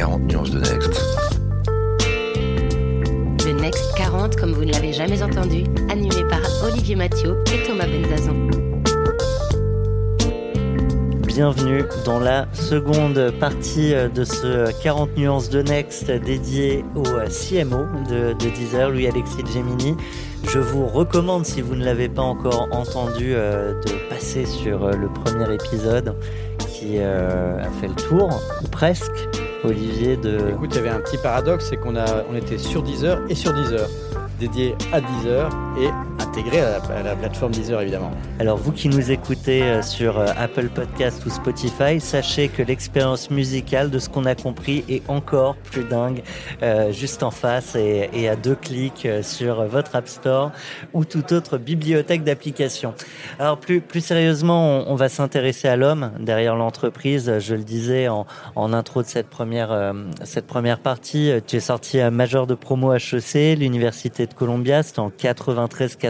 40 nuances de Next. The Next 40, comme vous ne l'avez jamais entendu, animé par Olivier Mathieu et Thomas Benzazon. Bienvenue dans la seconde partie de ce 40 nuances de Next dédié au CMO de, de Deezer, Louis-Alexis Gemini. Je vous recommande, si vous ne l'avez pas encore entendu, euh, de passer sur le premier épisode qui euh, a fait le tour, ou presque, Olivier. De... Écoute, il y avait un petit paradoxe, c'est qu'on a, on était sur Deezer et sur Deezer, dédié à Deezer et intégré à la, plateforme Deezer évidemment. Alors vous qui nous écoutez sur Apple Podcast ou Spotify, sachez que l'expérience musicale de ce qu'on a compris est encore plus dingue euh, juste en face et, à deux clics sur votre App Store ou toute autre bibliothèque d'applications. Alors plus, plus sérieusement, on, va s'intéresser à l'homme derrière l'entreprise. Je le disais en, intro de cette première, euh, cette première partie, tu es sorti à major de promo HEC, l'Université de Columbia, c'était en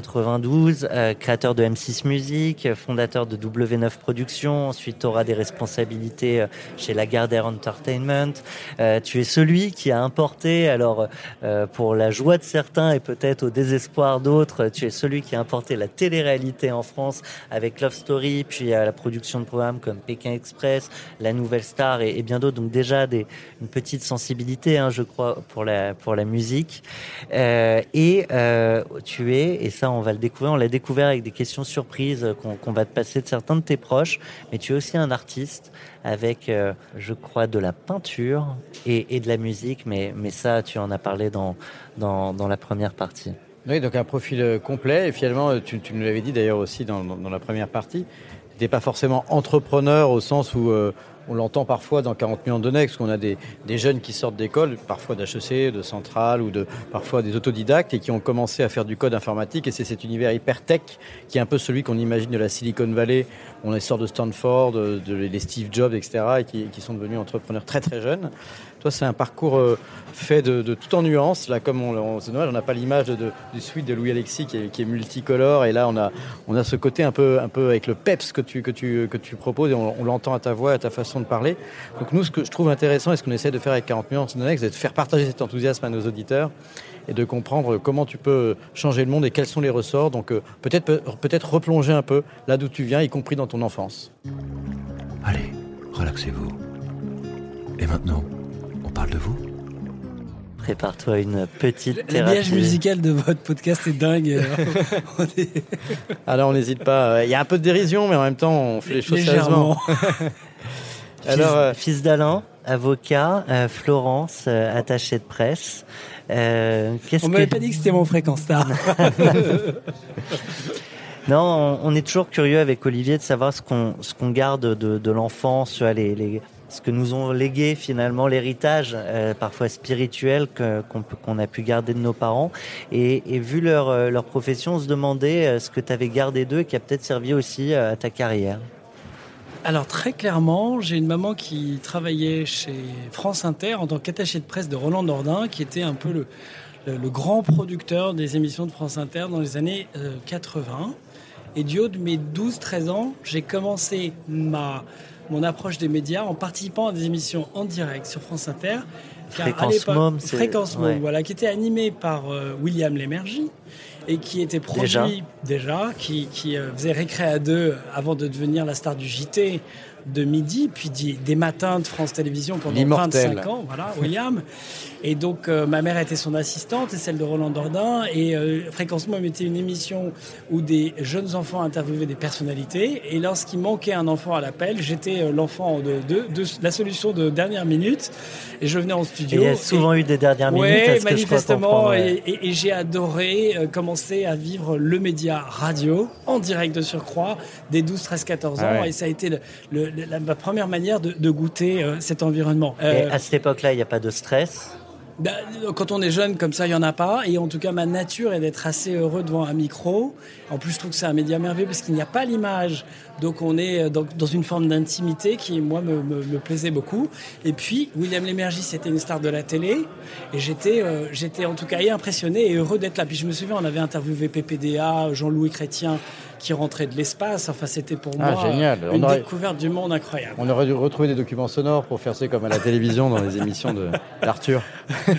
93-92, euh, créateur de M6 Music, fondateur de W9 Productions, ensuite tu auras des responsabilités chez Lagardère Entertainment. Euh, tu es celui qui a importé, alors euh, pour la joie de certains et peut-être au désespoir d'autres, tu es celui qui a importé la télé-réalité en France avec Love Story, puis à la production de programmes comme Pékin Express, La Nouvelle Star et, bien d'autres. Donc déjà des, une petite sensibilité, hein, je crois, pour la, pour la musique. Euh, et tu es, et ça on va le découvrir, on l'a découvert avec des questions surprises qu'on qu va te passer de certains de tes proches, mais tu es aussi un artiste avec, euh, je crois, de la peinture et, de la musique, mais, mais ça, tu en as parlé dans, dans, la première partie. Oui, donc un profil complet, et finalement, tu, tu nous l'avais dit d'ailleurs aussi dans, la première partie, tu n'es pas forcément entrepreneur au sens où euh, on l'entend parfois dans 40 millions de Next, qu'on a des, des, jeunes qui sortent d'école, parfois d'HEC, de Centrale ou de parfois des autodidactes et qui ont commencé à faire du code informatique. Et c'est cet univers hyper tech qui est un peu celui qu'on imagine de la Silicon Valley. On sort de Stanford, de, de, les Steve Jobs, etc. et qui, qui sont devenus entrepreneurs très très jeunes. Toi, c'est un parcours euh, fait de, tout en nuances. Là, comme on, on c'est dommage, on n'a pas l'image du suite de Louis Alexis qui est, multicolore. Et là, on a, on a ce côté un peu, un peu avec le peps que tu, que tu, que tu proposes et on, l'entend à ta voix, à ta façon de parler. Donc nous, ce que je trouve intéressant et ce qu'on essaie de faire avec 40 millions de c'est de faire partager cet enthousiasme à nos auditeurs et de comprendre comment tu peux changer le monde et quels sont les ressorts. Donc euh, peut-être peut-être replonger un peu là d'où tu viens, y compris dans ton enfance. Allez, relaxez-vous. Et maintenant, on parle de vous Prépare-toi une petite thérapie. L'habillage musical de votre podcast est dingue. Alors on n'hésite pas. Il y a un peu de dérision, mais en même temps, on fait les choses sérieusement. Alors, euh... fils d'Alain, avocat, euh, Florence, euh, attachée de presse. Euh, on m'avait que... pas dit que c'était mon fréquence star. non, on, on, est toujours curieux avec Olivier de savoir ce qu'on ce qu'on garde de, de l'enfance, les, les, ce que nous ont légué finalement l'héritage, euh, parfois spirituel, qu'on qu a pu garder de nos parents. Et, vu leur, euh, leur profession, on se demandait euh, ce que tu avais gardé d'eux qui a peut-être servi aussi à ta carrière. Alors très clairement, j'ai une maman qui travaillait chez France Inter en tant qu'attachée de presse de Roland Nordin, qui était un peu le, grand producteur des émissions de France Inter dans les années euh, 80. Et du haut de mes 12-13 ans, j'ai commencé ma, mon approche des médias en participant à des émissions en direct sur France Inter. Fréquence Mom, Fréquence Mom, ouais. voilà, qui était animée par euh, William Lémergie et qui était produit déjà, déjà qui, qui euh, faisait récré à deux avant de devenir la star du JT de midi, puis des matins de France Télévisions pendant 25 ans, voilà, William. Et donc, euh, ma mère était son assistante et celle de Roland Dordain. Et euh, Fréquence Mom était une émission où des jeunes enfants interviewaient des personnalités. Et lorsqu'il manquait un enfant à l'appel, j'étais euh, l'enfant de, de, de, la solution de dernière minute. Et je venais en studio. Et il y a souvent et, eu des dernières minutes. Oui, manifestement. Et, et, et j'ai adoré euh, commencer à vivre le média radio en direct de surcroît des 12, 13, 14 ans. Ah ouais. Et ça a été le, le, la, ma première manière de, de goûter euh, cet environnement. Et à cette époque-là, il n'y a pas de stress? Bah, quand on est jeune comme ça, il n'y en a pas. Et en tout cas, ma nature est d'être assez heureux devant un micro. En plus, je trouve que c'est un média merveilleux parce qu'il n'y a pas l'image. Donc, on est dans, dans une forme d'intimité qui, moi, me, me, me, plaisait beaucoup. Et puis, William Lémergie, c'était une star de la télé. Et j'étais, euh, j'étais en tout cas impressionné et heureux d'être là. Puis, je me souviens, on avait interviewé PPDA, Jean-Louis Chrétien, qui rentrait de l'espace. Enfin, c'était pour ah, moi génial. une découverte du monde incroyable. On aurait dû retrouver des documents sonores pour faire ça comme à la télévision dans les émissions d'Arthur.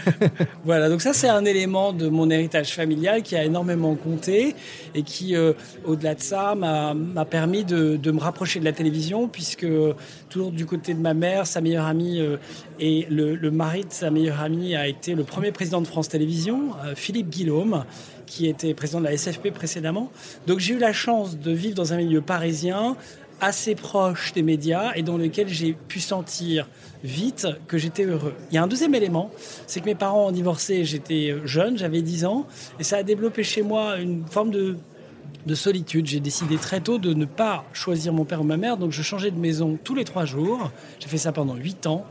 voilà, donc ça c'est un élément de mon héritage familial qui a énormément compté et qui, euh, au-delà de ça, m'a permis de, de, me rapprocher de la télévision puisque toujours du côté de ma mère, sa meilleure amie euh, et le, le, mari de sa meilleure amie a été le premier président de France Télévisions, euh, Philippe Guillaume, qui était président de la SFP précédemment. Donc j'ai eu la chance de vivre dans un milieu parisien assez proche des médias et dans lequel j'ai pu sentir vite que j'étais heureux. Il y a un deuxième élément, c'est que mes parents ont divorcé, j'étais jeune, j'avais 10 ans, et ça a développé chez moi une forme de de solitude. J'ai décidé très tôt de ne pas choisir mon père ou ma mère, donc je changeais de maison tous les trois jours. J'ai fait ça pendant huit ans.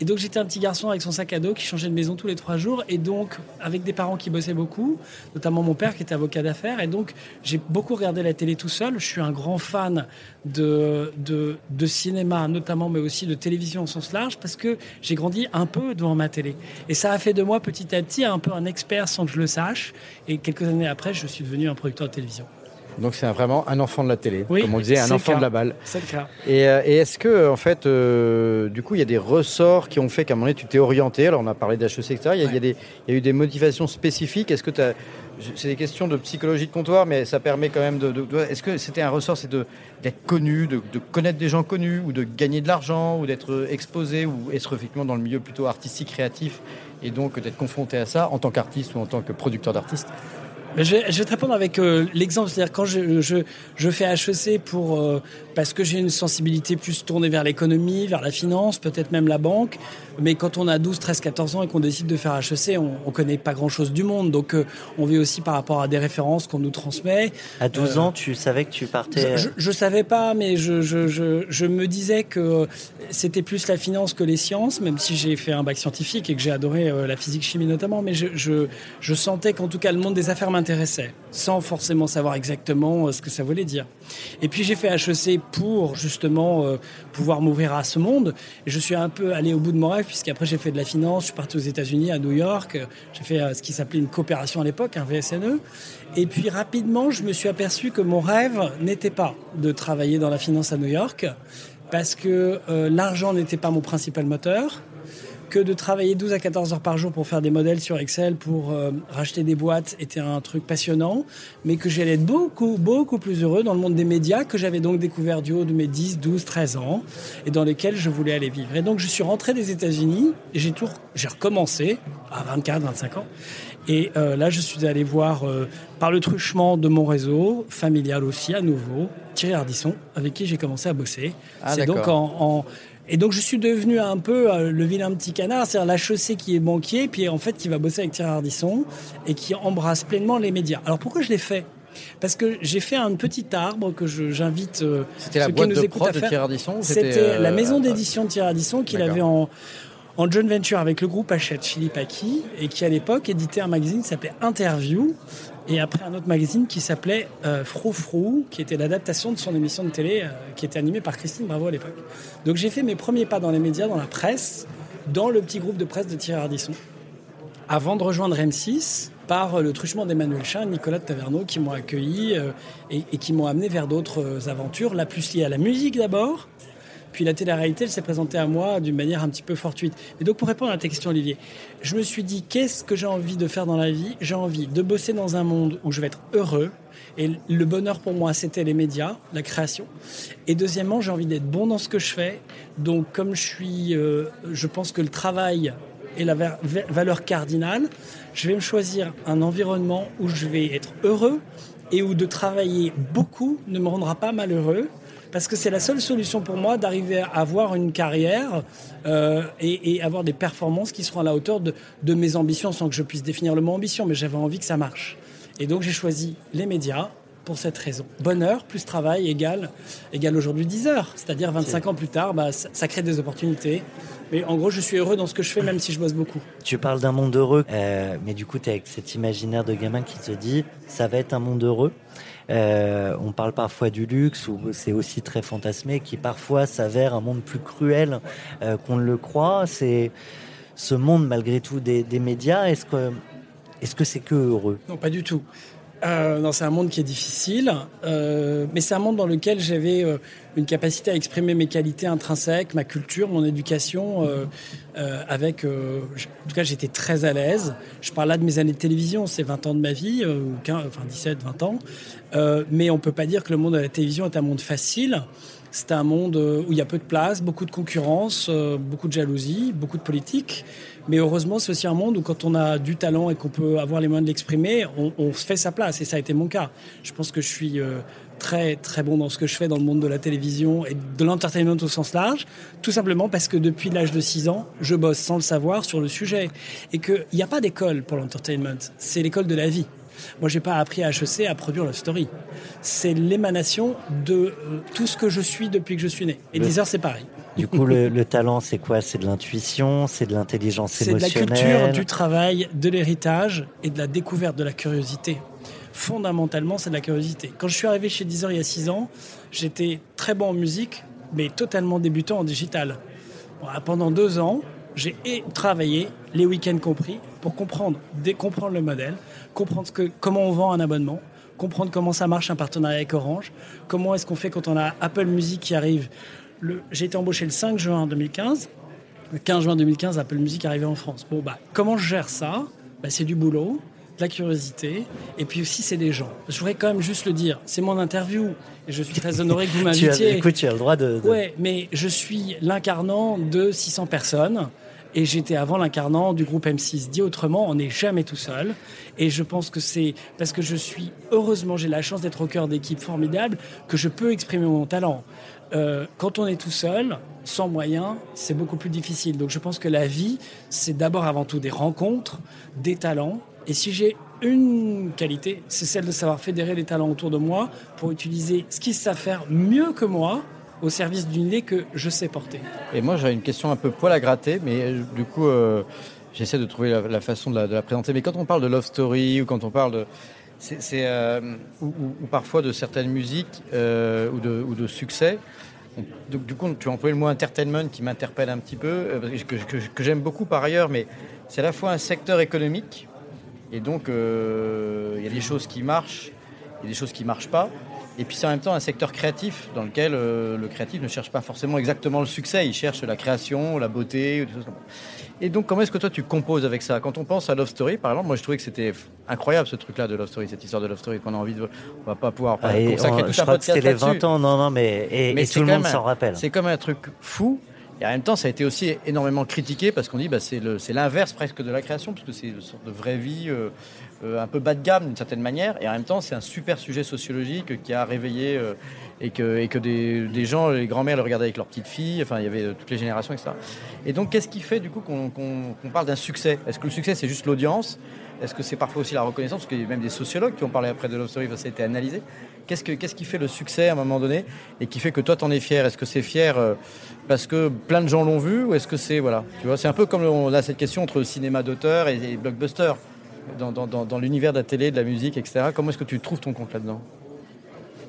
Et donc j'étais un petit garçon avec son sac à dos qui changeait de maison tous les trois jours, et donc avec des parents qui bossaient beaucoup, notamment mon père qui était avocat d'affaires. Et donc j'ai beaucoup regardé la télé tout seul. Je suis un grand fan de, cinéma notamment, mais aussi de télévision au sens large, parce que j'ai grandi un peu devant ma télé. Et ça a fait de moi petit à petit un peu un expert sans que je le sache. Et quelques années après, je suis devenu un producteur de télévision. Donc c'est vraiment un enfant de la télé, comme on disait, un enfant de la balle. C'est le cas. Et, euh, est-ce que, en fait, euh, du coup, il y a des ressorts qui ont fait qu'à un moment donné, tu t'es orienté? Alors on a parlé d'HEC, etc. Il y, a, il, y a eu des motivations spécifiques. Est-ce que tu as c'est des questions de psychologie de comptoir, mais ça permet quand même de. Est-ce que c'était un ressort, c'est d'être connu, de, connaître des gens connus, ou de gagner de l'argent, ou d'être exposé, ou être effectivement dans le milieu plutôt artistique, créatif, et donc d'être confronté à ça en tant qu'artiste ou en tant que producteur d'artiste je vais, te répondre avec euh, l'exemple, c'est-à-dire quand je, je, je, fais HEC pour euh, parce que j'ai une sensibilité plus tournée vers l'économie, vers la finance, peut-être même la banque, mais quand on a 12, 13, 14 ans et qu'on décide de faire HEC, on, on connaît pas grand-chose du monde, donc euh, on vit aussi par rapport à des références qu'on nous transmet. À 12 ans, tu savais que tu partais Je, je savais pas, mais je, je, je, me disais que c'était plus la finance que les sciences, même si j'ai fait un bac scientifique et que j'ai adoré la physique chimie notamment, mais je, sentais qu'en tout cas le monde des affaires m'intéressait, sans forcément savoir exactement euh, ce que ça voulait dire. Et puis j'ai fait HEC pour justement euh, pouvoir m'ouvrir à ce monde. Et je suis un peu allé au bout de mon rêve, puisqu'après j'ai fait de la finance, je suis parti aux États-Unis, à New York, j'ai fait euh, ce qui s'appelait une coopération à l'époque, un VSNE. Et puis rapidement, je me suis aperçu que mon rêve n'était pas de travailler dans la finance à New York, parce que l'argent n'était pas mon principal moteur que de travailler 12 à 14 heures par jour pour faire des modèles sur Excel, pour euh, racheter des boîtes, était un truc passionnant, mais que j'allais être beaucoup, beaucoup plus heureux dans le monde des médias, que j'avais donc découvert du haut de mes 10, 12, 13 ans, et dans lesquels je voulais aller vivre. Et donc je suis rentré des États-Unis, et j'ai tout, j'ai recommencé à 24, 25 ans. Et euh, là, je suis allé voir, euh, par le truchement de mon réseau, familial aussi, à nouveau, Thierry Ardisson, avec qui j'ai commencé à bosser. Ah, C'est donc en, en et donc je suis devenu un peu euh, le vilain petit canard, c'est-à-dire la chaussée qui est banquier, puis en fait qui va bosser avec Thierry Ardisson et qui embrasse pleinement les médias. Alors pourquoi je l'ai fait? Parce que j'ai fait un petit arbre que j'invite euh, C'était la boîte de prod de Thierry Ardisson C'était la euh, maison d'édition de Thierry Ardisson qu'il avait en, en joint venture avec le groupe Hachette Philippe Aki et qui à l'époque éditait un magazine qui s'appelait Interview et après un autre magazine qui s'appelait euh, Frou Frou, qui était l'adaptation de son émission de télé, euh, qui était animée par Christine Bravo à l'époque. Donc j'ai fait mes premiers pas dans les médias, dans la presse, dans le petit groupe de presse de Thierry Ardisson, avant de rejoindre M6 par le truchement d'Emmanuel Chin et Nicolas de Taverneau qui m'ont accueilli euh, et, qui m'ont amené vers d'autres aventures, la plus liée à la musique d'abord, puis la télé-réalité, elle s'est présentée à moi d'une manière un petit peu fortuite. Et donc, pour répondre à ta question, Olivier, je me suis dit, qu'est-ce que j'ai envie de faire dans la vie? J'ai envie de bosser dans un monde où je vais être heureux. Et le bonheur pour moi, c'était les médias, la création. Et deuxièmement, j'ai envie d'être bon dans ce que je fais. Donc, comme je suis, euh, je pense que le travail est la valeur cardinale, je vais me choisir un environnement où je vais être heureux et où de travailler beaucoup ne me rendra pas malheureux parce que c'est la seule solution pour moi d'arriver à avoir une carrière euh, et, avoir des performances qui seront à la hauteur de, mes ambitions, sans que je puisse définir le mot ambition, mais j'avais envie que ça marche. Et donc j'ai choisi les médias pour cette raison. Bonheur plus travail égale, égale aujourd'hui 10 heures. C'est-à-dire 25 ans plus tard, bah, ça, crée des opportunités. Mais en gros, je suis heureux dans ce que je fais, même si je bosse beaucoup. Tu parles d'un monde heureux, euh, mais du coup, tu es avec cet imaginaire de gamin qui te dit, ça va être un monde heureux. Euh, on parle parfois du luxe, où c'est aussi très fantasmé, qui parfois s'avère un monde plus cruel euh, qu'on ne le croit. C'est ce monde, malgré tout, des, médias. Est-ce que est-ce que c'est que heureux? Non, pas du tout. Euh, c'est un monde qui est difficile, euh, mais c'est un monde dans lequel j'avais euh, une capacité à exprimer mes qualités intrinsèques, ma culture, mon éducation, euh, avec... en tout cas, j'étais très à l'aise. Je parle là de mes années de télévision, c'est 20 ans de ma vie, 15, enfin 17, 20 ans. mais on peut pas dire que le monde de la télévision est un monde facile. C'est un monde où il y a peu de place, beaucoup de concurrence, beaucoup de jalousie, beaucoup de politique. Mais heureusement, c'est aussi un monde où quand on a du talent et qu'on peut avoir les moyens de l'exprimer, on, on, fait sa place. Et ça a été mon cas. Je pense que je suis euh, très très bon dans ce que je fais dans le monde de la télévision et de l'entertainment au sens large, tout simplement parce que depuis l'âge de 6 ans, je bosse sans le savoir sur le sujet. Et qu'il n'y a pas d'école pour l'entertainment. C'est l'école de la vie. Moi, j'ai pas appris à HEC à produire Love Story. C'est l'émanation de euh, tout ce que je suis depuis que je suis né. Et 10 heures, c'est pareil. Du coup, le, talent, c'est quoi? C'est de l'intuition, c'est de l'intelligence émotionnelle C'est de la culture, du travail, de l'héritage et de la découverte de la curiosité. Fondamentalement, c'est de la curiosité. Quand je suis arrivé chez Deezer il y a 6 ans, j'étais très bon en musique, mais totalement débutant en digital. pendant deux ans, j'ai travaillé, les week-ends compris, pour comprendre, comprendre le modèle, comprendre que, comment on vend un abonnement, comprendre comment ça marche un partenariat avec Orange, comment est-ce qu'on fait quand on a Apple Music qui arrive. J'ai été embauché le 5 juin 2015. Le 15 juin 2015, Apple Music arrivait en France. Bon, bah, comment je gère ça? Bah, C'est du boulot, de la curiosité, et puis aussi c'est des gens. Je voudrais quand même juste le dire, c'est mon interview, et je suis très honoré que vous m'invitiez. écoute, tu as le droit de... de... Ouais, mais je suis l'incarnant de 600 personnes et j'étais avant l'incarnant du groupe M6. Dit autrement, on n'est jamais tout seul. Et je pense que c'est parce que je suis, heureusement, j'ai la chance d'être au cœur d'équipes formidables, que je peux exprimer mon talent. Euh, quand on est tout seul, sans moyens, c'est beaucoup plus difficile. Donc je pense que la vie, c'est d'abord avant tout des rencontres, des talents. Et si j'ai une qualité, c'est celle de savoir fédérer les talents autour de moi pour utiliser ce qu'ils savent faire mieux que moi au service d'une idée que je sais porter. Et moi, j'ai une question un peu poil à gratter, mais euh, du coup, euh, j'essaie de trouver la, façon de la, présenter. Mais quand on parle de love story ou quand on parle de. C'est, euh, ou, parfois de certaines musiques ou, de, succès. Donc, du coup, tu as employé le mot entertainment qui m'interpelle un petit peu, que, que, j'aime beaucoup par ailleurs, mais c'est à la fois un secteur économique, et donc il y a des choses qui marchent, il y a des choses qui ne marchent pas. Et puis c'est en même temps un secteur créatif dans lequel euh, le créatif ne cherche pas forcément exactement le succès, il cherche la création, la beauté, des choses comme ça. Et donc comment est-ce que toi tu composes avec ça? Quand on pense à Love Story, par exemple, moi je trouvais que c'était incroyable ce truc-là de Love Story, cette histoire de Love Story qu'on a envie de... On va pas pouvoir ah, consacrer tout je crois que c'était les 20 ans, non, non, mais, et, mais tout le monde s'en rappelle. C'est comme un truc fou. Et en même temps, ça a été aussi énormément critiqué parce qu'on dit bah, c'est l'inverse presque de la création, parce que c'est une sorte de vraie vie. Euh, un peu bas de gamme d'une certaine manière, et en même temps c'est un super sujet sociologique qui a réveillé euh, et que, et que des, des gens, les grands-mères le regardaient avec leurs petites filles, enfin il y avait euh, toutes les générations, etc. Et donc qu'est-ce qui fait du coup qu'on parle d'un succès? Est-ce que le succès c'est juste l'audience? Est-ce que c'est parfois aussi la reconnaissance? Parce qu'il y a même des sociologues qui ont parlé après de Love Story, ça a été analysé. Qu'est-ce, que, qu'est-ce qui fait le succès à un moment donné et qui fait que toi t'en es fier? Est-ce que c'est fier parce que plein de gens l'ont vu ou est-ce que c'est voilà tu vois c'est un peu comme on a cette question entre cinéma d'auteur et, et blockbuster dans, l'univers de la télé, de la musique, etc. Comment est-ce que tu trouves ton compte là-dedans?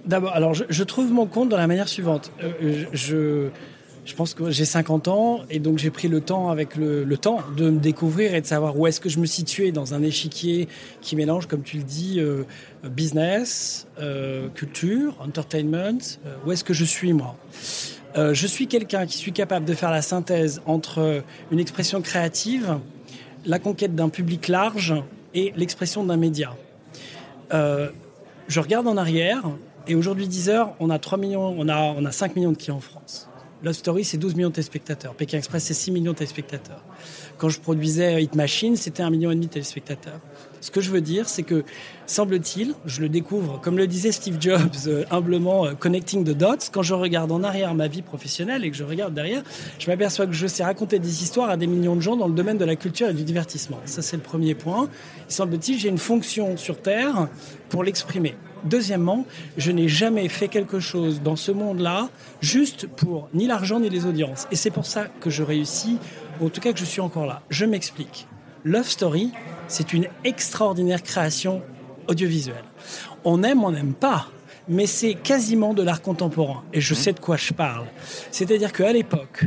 D'abord, alors je, trouve mon compte dans la manière suivante. Euh, je, pense que j'ai 50 ans et donc j'ai pris le temps avec le, temps de me découvrir et de savoir où est-ce que je me situais dans un échiquier qui mélange, comme tu le dis, euh, business, euh, culture, entertainment. où est-ce que je suis moi? Je suis quelqu'un qui suis capable de faire la synthèse entre une expression créative, la conquête d'un public large et l'expression d'un média. Euh, je regarde en arrière et aujourd'hui 10 heures, on a 3 millions, on a, on a 5 millions de clients en France. Love Story, c'est 12 millions de téléspectateurs. Pékin Express, c'est 6 millions de téléspectateurs. Quand je produisais Hit Machine, c'était 1,5 million et demi de téléspectateurs. Ce que je veux dire, c'est que, semble-t-il, je le découvre, comme le disait Steve Jobs, euh, humblement, euh, connecting the dots, quand je regarde en arrière ma vie professionnelle et que je regarde derrière, je m'aperçois que je sais raconter des histoires à des millions de gens dans le domaine de la culture et du divertissement. Ça, c'est le premier point. Semble-t-il, j'ai une fonction sur Terre pour l'exprimer. Deuxièmement, je n'ai jamais fait quelque chose dans ce monde-là juste pour ni l'argent ni les audiences. Et c'est pour ça que je réussis, ou en tout cas que je suis encore là. Je m'explique. Love Story, c'est une extraordinaire création audiovisuelle. On aime, on n'aime pas, mais c'est quasiment de l'art contemporain. Et je mmh. sais de quoi je parle. C'est-à-dire qu'à l'époque,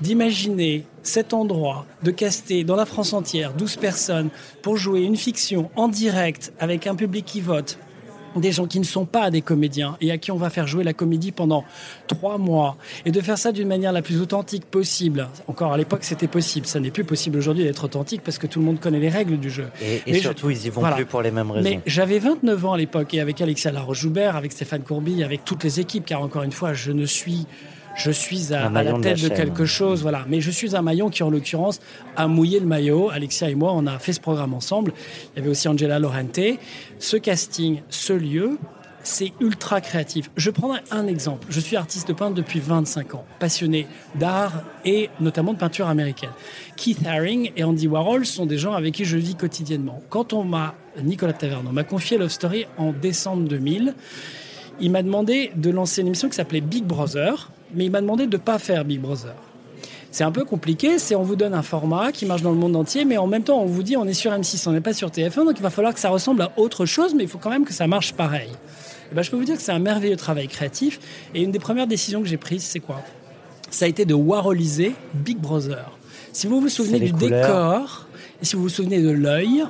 d'imaginer cet endroit, de caster dans la France entière 12 personnes pour jouer une fiction en direct avec un public qui vote, des gens qui ne sont pas des comédiens et à qui on va faire jouer la comédie pendant trois mois et de faire ça d'une manière la plus authentique possible. Encore à l'époque, c'était possible. Ça n'est plus possible aujourd'hui d'être authentique parce que tout le monde connaît les règles du jeu. Et, surtout, ils y vont plus pour les mêmes raisons. Mais j'avais 29 ans à l'époque et avec Alexia Laroche-Joubert, avec Stéphane Courby, avec toutes les équipes, car encore une fois, je ne suis je suis à, la tête de, quelque chose, voilà. Mais je suis un maillon qui, en l'occurrence, a mouillé le maillot. Alexia et moi, on a fait ce programme ensemble. Il y avait aussi Angela Lorente. Ce casting, ce lieu, c'est ultra créatif. Je prendrai un exemple. Je suis artiste peintre depuis 25 ans, passionné d'art et notamment de peinture américaine. Keith Haring et Andy Warhol sont des gens avec qui je vis quotidiennement. Quand on m'a, Nicolas Taverneau m'a confié Love Story en décembre 2000, il m'a demandé de lancer une émission qui s'appelait Big Brother, mais il m'a demandé de ne pas faire Big Brother. C'est un peu compliqué, c'est on vous donne un format qui marche dans le monde entier, mais en même temps on vous dit on est sur M6, on n'est pas sur TF1, donc il va falloir que ça ressemble à autre chose, mais il faut quand même que ça marche pareil. Et eh ben, je peux vous dire que c'est un merveilleux travail créatif, et une des premières décisions que j'ai prises, c'est quoi? Ça a été de warholiser Big Brother. Si vous vous souvenez du décor, et si vous vous souvenez de l'œil,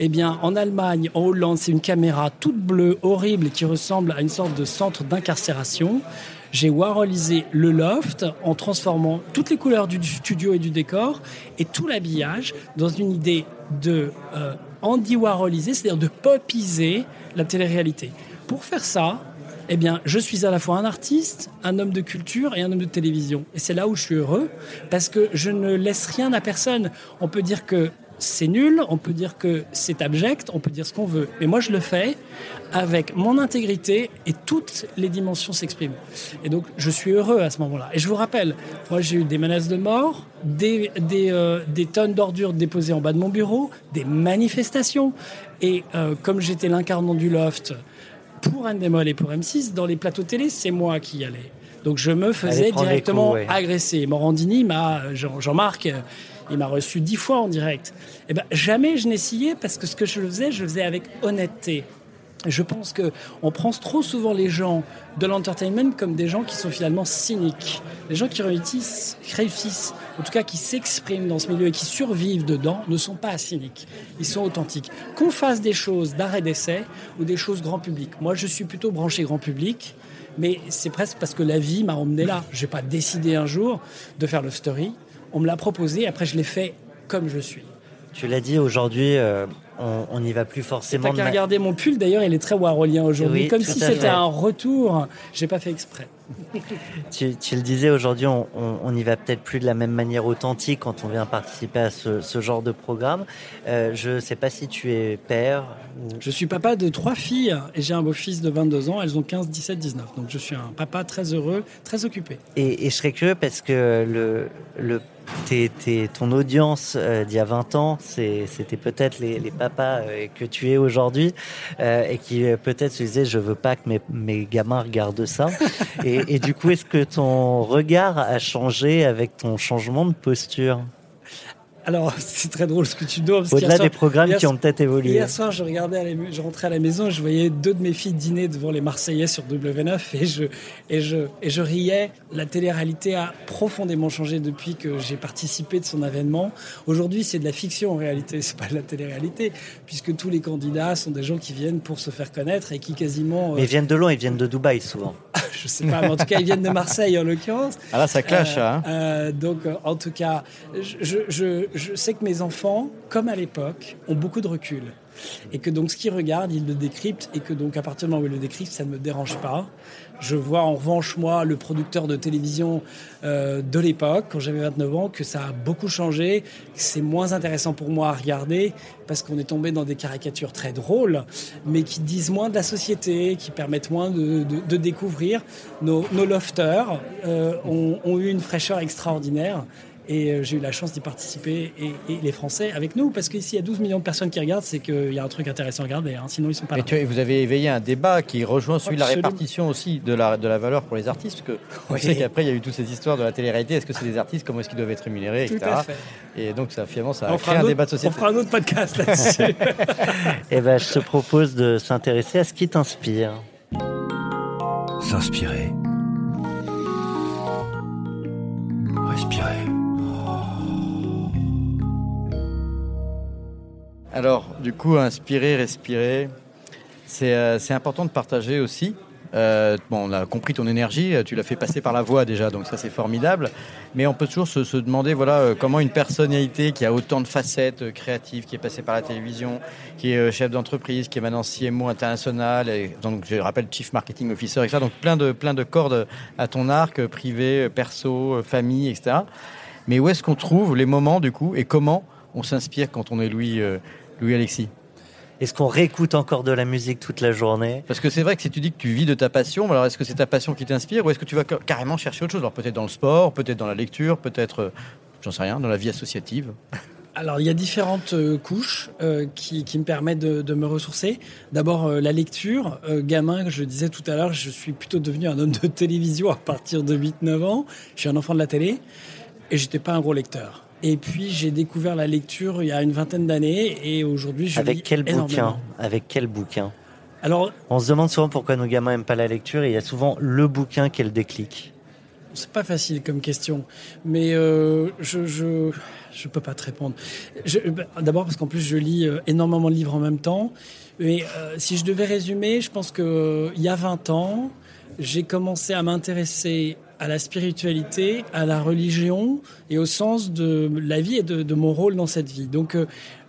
eh bien, en Allemagne, en Hollande, c'est une caméra toute bleue, horrible, qui ressemble à une sorte de centre d'incarcération. J'ai warholisé le loft en transformant toutes les couleurs du studio et du décor et tout l'habillage dans une idée de euh, Andy Warholiser, c'est-à-dire de popiser la télé-réalité. Pour faire ça, eh bien, je suis à la fois un artiste, un homme de culture et un homme de télévision. Et c'est là où je suis heureux, parce que je ne laisse rien à personne. On peut dire que c'est nul, on peut dire que c'est abject, on peut dire ce qu'on veut. Mais moi, je le fais avec mon intégrité et toutes les dimensions s'expriment. Et donc, je suis heureux à ce moment-là. Et je vous rappelle, moi, j'ai eu des menaces de mort, des, des, euh, tonnes d'ordures déposées en bas de mon bureau, des manifestations. Et euh, comme j'étais l'incarnant du loft pour Endemol et pour M6, dans les plateaux télé, c'est moi qui y allais. Donc, je me faisais directement agresser. Morandini m'a, Jean-Marc, il m'a reçu dix fois en direct. Et eh ben, jamais je scié parce que ce que je faisais, je le faisais avec honnêteté. Je pense que on prend trop souvent les gens de l'entertainment comme des gens qui sont finalement cyniques. Les gens qui réussissent, en tout cas qui s'expriment dans ce milieu et qui survivent dedans, ne sont pas cyniques. Ils sont authentiques. Qu'on fasse des choses d'arrêt d'essai ou des choses grand public. Moi, je suis plutôt branché grand public, mais c'est presque parce que la vie m'a emmené là. Je n'ai pas décidé un jour de faire le story. On me l'a proposé, après je l'ai fait comme je suis. Tu l'as dit aujourd'hui, euh, on n'y va plus forcément. T'as qu'à regarder mon pull d'ailleurs, il est très warholien aujourd'hui, comme si c'était un retour. J'ai pas fait exprès. tu, le disais aujourd'hui, on n'y va peut-être plus de la même manière authentique quand on vient participer à ce, genre de programme. Euh, je ne sais pas si tu es père. Je suis papa de trois filles et j'ai un beau-fils de 22 ans. Elles ont 15, 17, 19. Donc je suis un papa très heureux, très occupé. Et, et je serais curieux parce que le, le ton audience euh, d'il y a 20 ans, c'était peut-être les, papas euh, que tu es aujourd'hui euh, et qui peut-être se disaient je veux pas que mes, mes gamins regardent ça. et, et du coup, est-ce que ton regard a changé avec ton changement de posture? Alors, c'est très drôle ce que tu dois. Au-delà des programmes qui ont peut-être évolué. Hier soir, je, regardais je rentrais à la maison, je voyais deux de mes filles dîner devant les Marseillais sur W9 et je, et je, et je riais. La télé-réalité a profondément changé depuis que j'ai participé de son avènement. Aujourd'hui, c'est de la fiction en réalité, c'est pas de la télé-réalité, puisque tous les candidats sont des gens qui viennent pour se faire connaître et qui quasiment. Mais ils viennent de loin, ils viennent de Dubaï souvent. je sais pas, mais en tout cas, ils viennent de Marseille en l'occurrence. Ah là, ça clash, hein. Euh, donc, en tout cas, je, je je sais que mes enfants, comme à l'époque, ont beaucoup de recul. Et que donc ce qu'ils regardent, ils le décryptent. Et que donc à partir du moment où ils le décryptent, ça ne me dérange pas. Je vois en revanche, moi, le producteur de télévision euh, de l'époque, quand j'avais 29 ans, que ça a beaucoup changé, c'est moins intéressant pour moi à regarder, parce qu'on est tombé dans des caricatures très drôles, mais qui disent moins de la société, qui permettent moins de, découvrir. Nos, lofters euh, ont, eu une fraîcheur extraordinaire. Et euh, j'ai eu la chance d'y participer et, les Français avec nous, parce qu'ici, il y a 12 millions de personnes qui regardent, c'est qu'il y a un truc intéressant à regarder, hein, sinon ils sont pas là. Et vous avez éveillé un débat qui rejoint celui de la répartition aussi de la, de la valeur pour les artistes, parce que on sait qu'après, il y a eu toutes ces histoires de la télé-réalité, est-ce que c'est des artistes, comment est-ce qu'ils doivent être rémunérés, etc. Tout à fait. Et donc, ça, finalement, ça a créé un, débat de société. On fera un autre podcast là-dessus. et eh ben, je te propose de s'intéresser à ce qui t'inspire. s'inspirer, respirer. Alors, du coup, inspirer, respirer, c'est euh, important de partager aussi euh, bon, on a compris ton énergie, tu l'as fait passer par la voix déjà, donc ça c'est formidable. Mais on peut toujours se, demander voilà, euh, comment une personnalité qui a autant de facettes euh, créatives, qui est passée par la télévision, qui est chef d'entreprise, qui est maintenant CMO international, et donc je rappelle Chief Marketing Officer, etc. Donc plein de, plein de cordes à ton arc, privé, perso, famille, etc. Mais où est-ce qu'on trouve les moments du coup et comment on s'inspire quand on est Louis, Louis Alexis est-ce qu'on réécoute encore de la musique toute la journée? Parce que c'est vrai que si tu dis que tu vis de ta passion, alors est-ce que c'est ta passion qui t'inspire ou est-ce que tu vas carrément chercher autre chose? Alors peut-être dans le sport, peut-être dans la lecture, peut-être, euh, j'en sais rien, dans la vie associative alors, il y a différentes euh, couches euh, qui, me permettent de, me ressourcer. D'abord, la lecture. gamin, je disais tout à l'heure, je suis plutôt devenu un homme de télévision à partir de 8-9 ans. Je suis un enfant de la télé et j'étais pas un gros lecteur. Et puis j'ai découvert la lecture il y a une vingtaine d'années et aujourd'hui je Avec lis quel bouquin Avec quel bouquin Alors, on se demande souvent pourquoi nos gamins n'aiment pas la lecture et il y a souvent le bouquin qui est le déclic. C'est pas facile comme question, mais euh, je, je je peux pas te répondre. Bah, d'abord parce qu'en plus je lis euh, énormément de livres en même temps. Mais euh, si je devais résumer, je pense que il y a 20 ans, j'ai commencé à m'intéresser à la spiritualité, à la religion et au sens de la vie et de, mon rôle dans cette vie. Donc euh,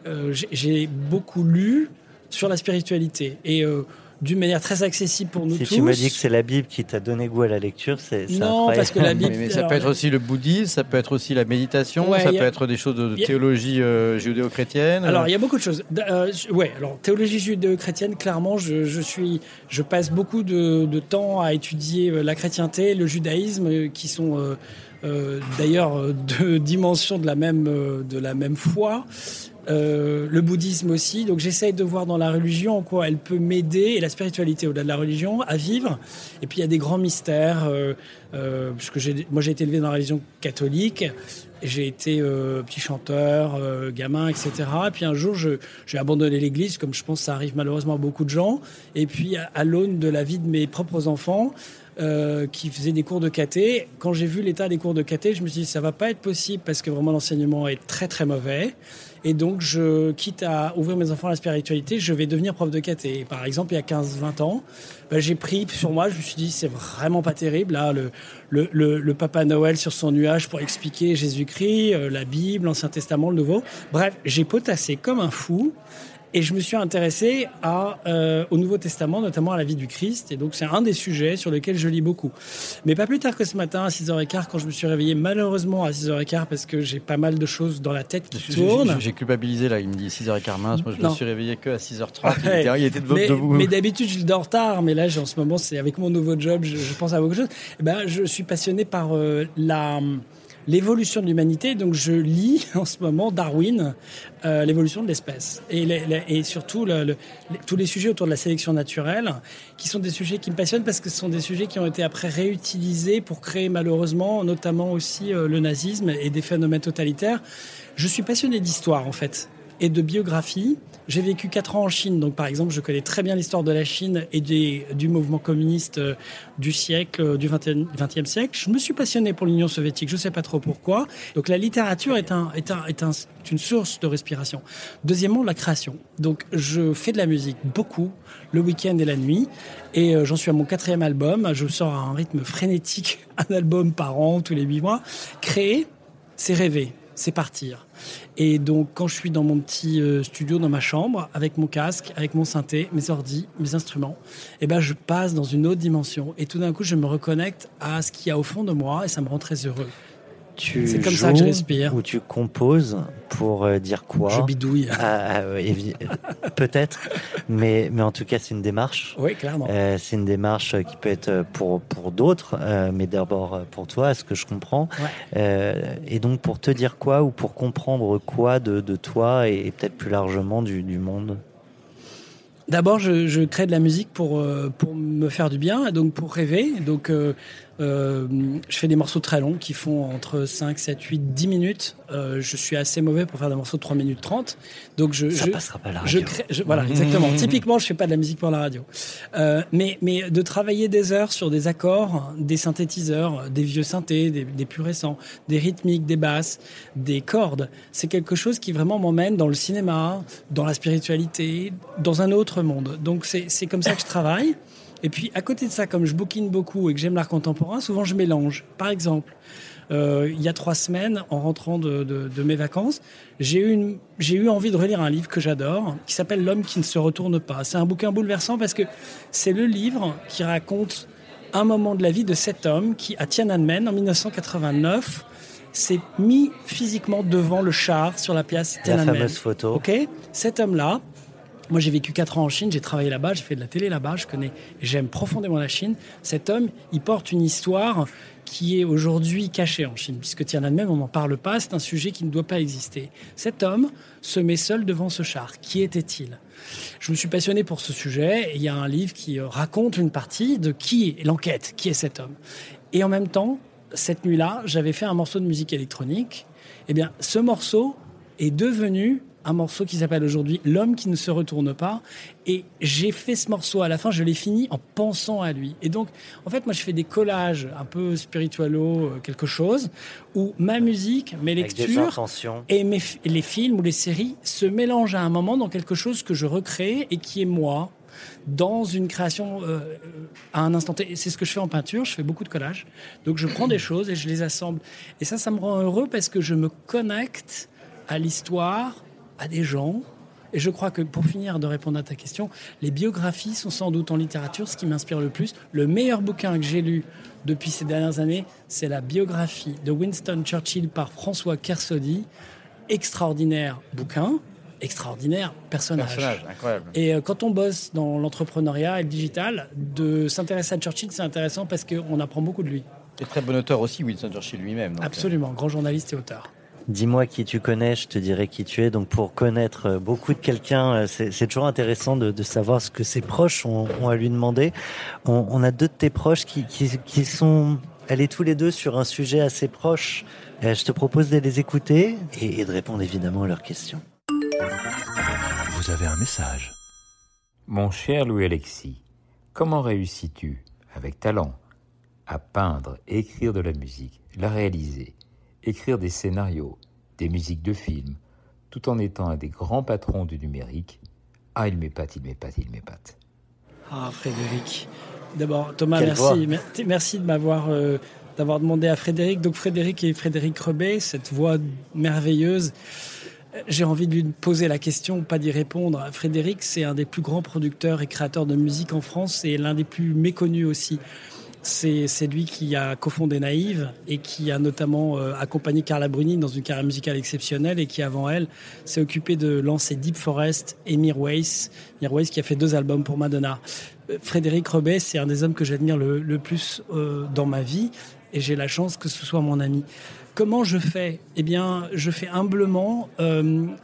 euh, j'ai beaucoup lu sur la spiritualité et euh, d'une manière très accessible pour nous tous. Si tu me dis que c'est la Bible qui t'a donné goût à la lecture, c'est non parce que la Bible. Mais, ça peut être aussi le bouddhisme, ça peut être aussi la méditation, ça peut être des choses de théologie euh, judéo-chrétienne. Alors il y a beaucoup de choses. Euh, ouais, alors théologie judéo-chrétienne, clairement, je, je, suis, je passe beaucoup de, de, temps à étudier euh, la chrétienté, le judaïsme, euh, qui sont euh, d'ailleurs deux dimensions de la même de la même foi. Euh, le bouddhisme aussi. Donc j'essaye de voir dans la religion en quoi elle peut m'aider, et la spiritualité au-delà de la religion, à vivre. Et puis il y a des grands mystères, euh, euh, puisque moi j'ai été élevé dans la religion catholique, j'ai été petit chanteur, gamin, etc. Et puis un jour j'ai abandonné l'église, comme je pense ça arrive malheureusement à beaucoup de gens. Et puis à, l'aune de la vie de mes propres enfants, qui faisaient des cours de caté. Quand j'ai vu l'état des cours de caté, je me suis dit ça va pas être possible parce que vraiment l'enseignement est très très mauvais. Et donc, je quitte à ouvrir mes enfants à la spiritualité, je vais devenir prof de caté. Par exemple, il y a 15-20 ans, ben, j'ai pris sur moi, je me suis dit, c'est vraiment pas terrible, le, Papa Noël sur son nuage pour expliquer Jésus-Christ, euh, la Bible, l'Ancien Testament, le Nouveau. Bref, j'ai potassé comme un fou. Et je me suis intéressé à, euh, au Nouveau Testament, notamment à la vie du Christ. Et donc, c'est un des sujets sur lesquels je lis beaucoup. Mais pas plus tard que ce matin, à 6h15, quand je me suis réveillé, malheureusement à 6h15, parce que j'ai pas mal de choses dans la tête qui tournent. J'ai culpabilisé, là. Il me dit 6h15 mince. Moi, je me suis réveillé que à 6h30. Il, était, de mais, debout. Mais d'habitude, je dors tard. Mais là, en ce moment, c'est avec mon nouveau job, je, pense à beaucoup de choses. Eh ben, je suis passionné par euh, la l'évolution de l'humanité. Donc je lis en ce moment Darwin, euh, l'évolution de l'espèce. Et, et, surtout tous les sujets autour de la sélection naturelle, qui sont des sujets qui me passionnent parce que ce sont des sujets qui ont été après réutilisés pour créer malheureusement notamment aussi euh, le nazisme et des phénomènes totalitaires. Je suis passionné d'histoire en fait et de biographie. J'ai vécu quatre ans en Chine, donc par exemple, je connais très bien l'histoire de la Chine et des, du mouvement communiste euh, du siècle, euh, du XXe siècle. Je me suis passionné pour l'Union soviétique, je ne sais pas trop pourquoi. Donc la littérature est, un, est, un, est un, une source de respiration. Deuxièmement, la création. Donc je fais de la musique beaucoup, le week-end et la nuit, et euh, j'en suis à mon quatrième album. Je sors à un rythme frénétique, un album par an, tous les huit mois. Créer, c'est rêver, c'est partir. Et donc, quand je suis dans mon petit euh, studio, dans ma chambre, avec mon casque, avec mon synthé, mes ordis, mes instruments, eh ben, je passe dans une autre dimension. Et tout d'un coup, je me reconnecte à ce qu'il y a au fond de moi et ça me rend très heureux c'est comme ça que je respire. Ou tu composes pour euh, dire quoi Je bidouille. Ah, ah, peut-être, mais, mais en tout cas, c'est une démarche. Oui, clairement. Euh, c'est une démarche qui peut être pour, pour d'autres, euh, mais d'abord pour toi, ce que je comprends. et donc, pour te dire quoi ou pour comprendre quoi de, de toi et, peut-être plus largement du, du monde? D'abord, je, je, crée de la musique pour, pour me faire du bien, donc pour rêver. Donc, Euh, je fais des morceaux très longs qui font entre 5, 7, 8, 10 minutes. Euh, je suis assez mauvais pour faire des morceaux de 3 minutes 30. Donc je, Ça je, passera pas à la radio. je crée, je- voilà, exactement. Typiquement, je fais pas de la musique pour la radio. Euh, mais, mais de travailler des heures sur des accords, des synthétiseurs, des vieux synthés, des, des plus récents, des rythmiques, des basses, des cordes, c'est quelque chose qui vraiment m'emmène dans le cinéma, dans la spiritualité, dans un autre monde. Donc c'est c'est comme ça que je travaille. Et puis à côté de ça, comme je bouquine beaucoup et que j'aime l'art contemporain, souvent je mélange. Par exemple, euh, il y a trois semaines, en rentrant de, de- de mes vacances, j'ai eu, envie de relire un livre que j'adore, qui s'appelle L'homme qui ne se retourne pas. C'est un bouquin bouleversant parce que c'est le livre qui raconte un moment de la vie de cet homme qui, à Tiananmen, en 1989, s'est mis physiquement devant le char sur la place La Tiananmen. fameuse photo. Ok, cet homme-là, moi j'ai vécu 4 ans en Chine, j'ai travaillé là-bas, j'ai fait de la télé là-bas, je connais, j'aime profondément la Chine. Cet homme, il porte une histoire qui est aujourd'hui cachée en Chine, puisque Tiananmen, on n'en parle pas, c'est un sujet qui ne doit pas exister. Cet homme se met seul devant ce char. Qui était-il? Je me suis passionné pour ce sujet, et il y a un livre qui euh, raconte une partie de qui est l'enquête, qui est cet homme. Et en même temps, cette nuit-là, j'avais fait un morceau de musique électronique. Eh bien, ce morceau est devenu un morceau qui s'appelle aujourd'hui L'homme qui ne se retourne pas. Et j'ai fait ce morceau à la fin, je l'ai fini en pensant à lui. Et donc, en fait, moi, je fais des collages un peu spiritualo, euh, quelque chose, où ma musique, mes Avec lectures et mes les films ou les séries se mélangent à un moment dans quelque chose que je recrée et qui est moi dans une création euh, à un instant T. C'est ce que je fais en peinture, je fais beaucoup de collages. Donc je prends des choses et je les assemble. Et ça, ça me rend heureux parce que je me connecte à l'histoire, à des gens. Et je crois que pour finir de répondre à ta question, les biographies sont sans doute en littérature ce qui m'inspire le plus. Le meilleur bouquin que j'ai lu depuis ces dernières années, c'est la biographie de Winston Churchill par François Kersaudy. Extraordinaire bouquin, extraordinaire personnage. Personnage, incroyable. Et euh, quand on bosse dans l'entrepreneuriat et le digital, de s'intéresser à Churchill, c'est intéressant parce qu'on apprend beaucoup de lui. Et très bon auteur aussi, Winston Churchill lui-même. euh, Absolument, grand journaliste et auteur. Dis-moi qui tu connais, je te dirai qui tu es. Donc pour connaître euh, beaucoup de quelqu'un, euh, c'est toujours intéressant de, de savoir ce que ses proches ont, ont à lui demander. On, on a deux de tes proches qui, qui, qui sont allés tous les deux sur un sujet assez proche. Euh, je te propose de les écouter et, et de répondre évidemment à leurs questions. Vous avez un message. Mon cher Louis-Alexis, comment réussis-tu, avec talent, à peindre, écrire de la musique, la réaliser, écrire des scénarios, des musiques de films, tout en étant un des grands patrons du numérique Ah, il m'épate, il m'épate, il m'épate. Ah, Frédéric. D'abord, Thomas, Quelle merci. Mer- Merci de m'avoir euh, d'avoir demandé à Frédéric. Donc, Frédéric et Frédéric Rebet, cette voix merveilleuse. J'ai envie de lui poser la question, pas d'y répondre. Frédéric, c'est un des plus grands producteurs et créateurs de musique en France et l'un des plus méconnus aussi. C'est lui qui a cofondé Naïve et qui a notamment euh, accompagné Carla Bruni dans une carrière musicale exceptionnelle et qui, avant elle, s'est occupé de lancer Deep Forest et Mirwais. Mirwais qui a fait deux albums pour Madonna. Euh, Frédéric Rebet, c'est un des hommes que j'admire le, plus euh, dans ma vie et j'ai la chance que ce soit mon ami. Comment je fais? Eh bien, je fais humblement.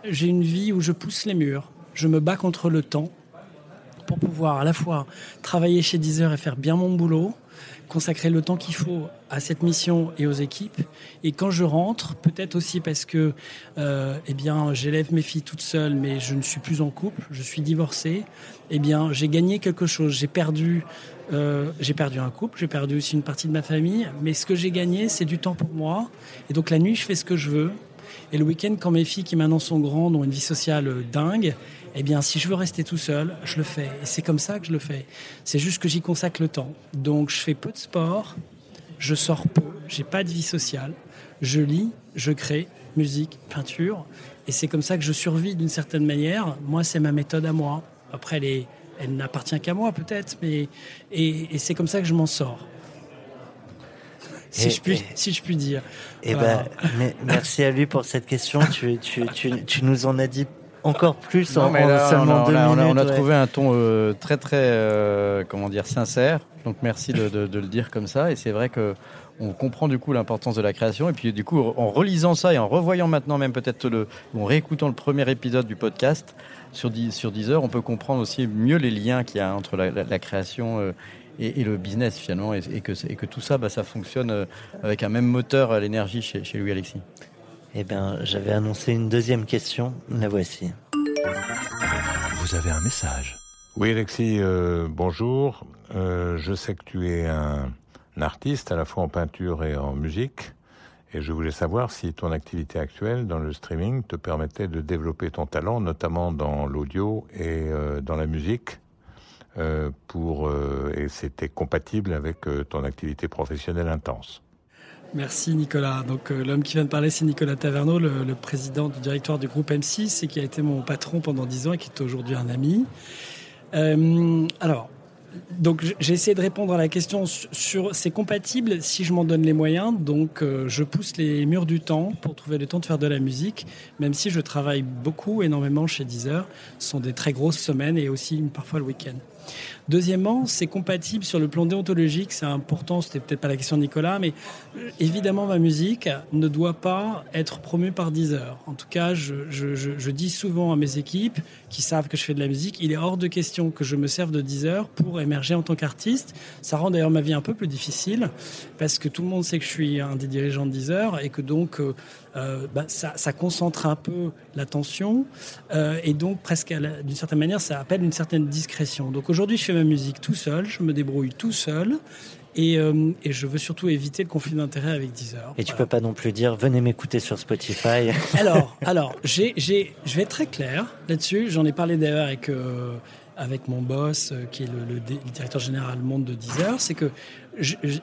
j'ai une vie où je pousse les murs. Je me bats contre le temps pour pouvoir à la fois travailler chez Deezer et faire bien mon boulot, consacrer le temps qu'il faut à cette mission et aux équipes. Et quand je rentre, peut-être aussi parce que, euh, eh bien, j'élève mes filles toutes seules, mais je ne suis plus en couple, je suis divorcé. Eh bien, j'ai gagné quelque chose. J'ai perdu, euh, j'ai perdu un couple, j'ai perdu aussi une partie de ma famille, mais ce que j'ai gagné, c'est du temps pour moi. Et donc la nuit, je fais ce que je veux. Et le week-end, quand mes filles qui maintenant sont grandes ont une vie sociale euh, dingue, eh bien, si je veux rester tout seul, je le fais. Et c'est comme ça que je le fais. C'est juste que j'y consacre le temps. Donc, je fais peu de sport, je sors peu, j'ai pas de vie sociale, je lis, je crée, musique, peinture. Et c'est comme ça que je survis d'une certaine manière. Moi, c'est ma méthode à moi. Après, elle, est- elle n'appartient qu'à moi, peut-être, mais et, et c'est comme ça que je m'en sors. Si, Et- je puis, et- si je puis dire. Eh Voilà. ben, mais merci à lui pour cette question. Tu, tu, tu, tu nous en as dit encore plus en, Non, en là, seulement on a, deux on a- on a- minutes. on a ouais. trouvé un ton euh, très très euh, comment dire sincère. Donc merci de, de- de le dire comme ça. Et c'est vrai que on comprend du coup l'importance de la création. Et puis du coup, en relisant ça et en revoyant maintenant même peut-être le, en réécoutant le premier épisode du podcast sur 10 sur 10 heures, on peut comprendre aussi mieux les liens qu'il y a entre la, la- la création euh, et, le business finalement, et, que, et que tout ça, bah, ça fonctionne avec un même moteur à l'énergie chez, chez Louis Alexis. Eh bien, j'avais annoncé une deuxième question, la voici. Vous avez un message. Oui, Alexis, bonjour. je sais que tu es un artiste à la fois en peinture et en musique. Et je voulais savoir si ton activité actuelle dans le streaming te permettait de développer ton talent, notamment dans l'audio et euh, dans la musique, euh, pour, euh, et c'était compatible avec ton activité professionnelle intense. Merci Nicolas. Donc l'homme qui vient de parler, c'est Nicolas Taverneau, le, président du directoire du groupe M6 et qui a été mon patron pendant dix ans et qui est aujourd'hui un ami. alors, donc j'ai essayé de répondre à la question sur c'est compatible si je m'en donne les moyens? Donc euh, je pousse les murs du temps pour trouver le temps de faire de la musique, même si je travaille beaucoup, énormément chez Deezer. Ce sont des très grosses semaines et aussi parfois le week-end. Deuxièmement, c'est compatible sur le plan déontologique, c'est important, c'était peut-être pas la question de Nicolas, mais euh, évidemment ma musique ne doit pas être promue par Deezer. En tout cas, je, dis souvent à mes équipes qui savent que je fais de la musique, il est hors de question que je me serve de Deezer pour émerger en tant qu'artiste. Ça rend d'ailleurs ma vie un peu plus difficile parce que tout le monde sait que je suis un des dirigeants de Deezer et que donc euh, euh, bah, ça, concentre un peu l'attention et donc presque d'une certaine manière ça appelle une certaine discrétion. Donc aujourd'hui je fais ma musique tout seul, je me débrouille tout seul. Et, euh, et, je veux surtout éviter le conflit d'intérêt avec Deezer. Et tu peux pas non plus dire venez m'écouter sur Spotify. alors, alors, j'ai, je vais être très clair là-dessus. J'en ai parlé d'ailleurs avec euh, avec mon boss, euh, qui est le, directeur général monde de Deezer. C'est que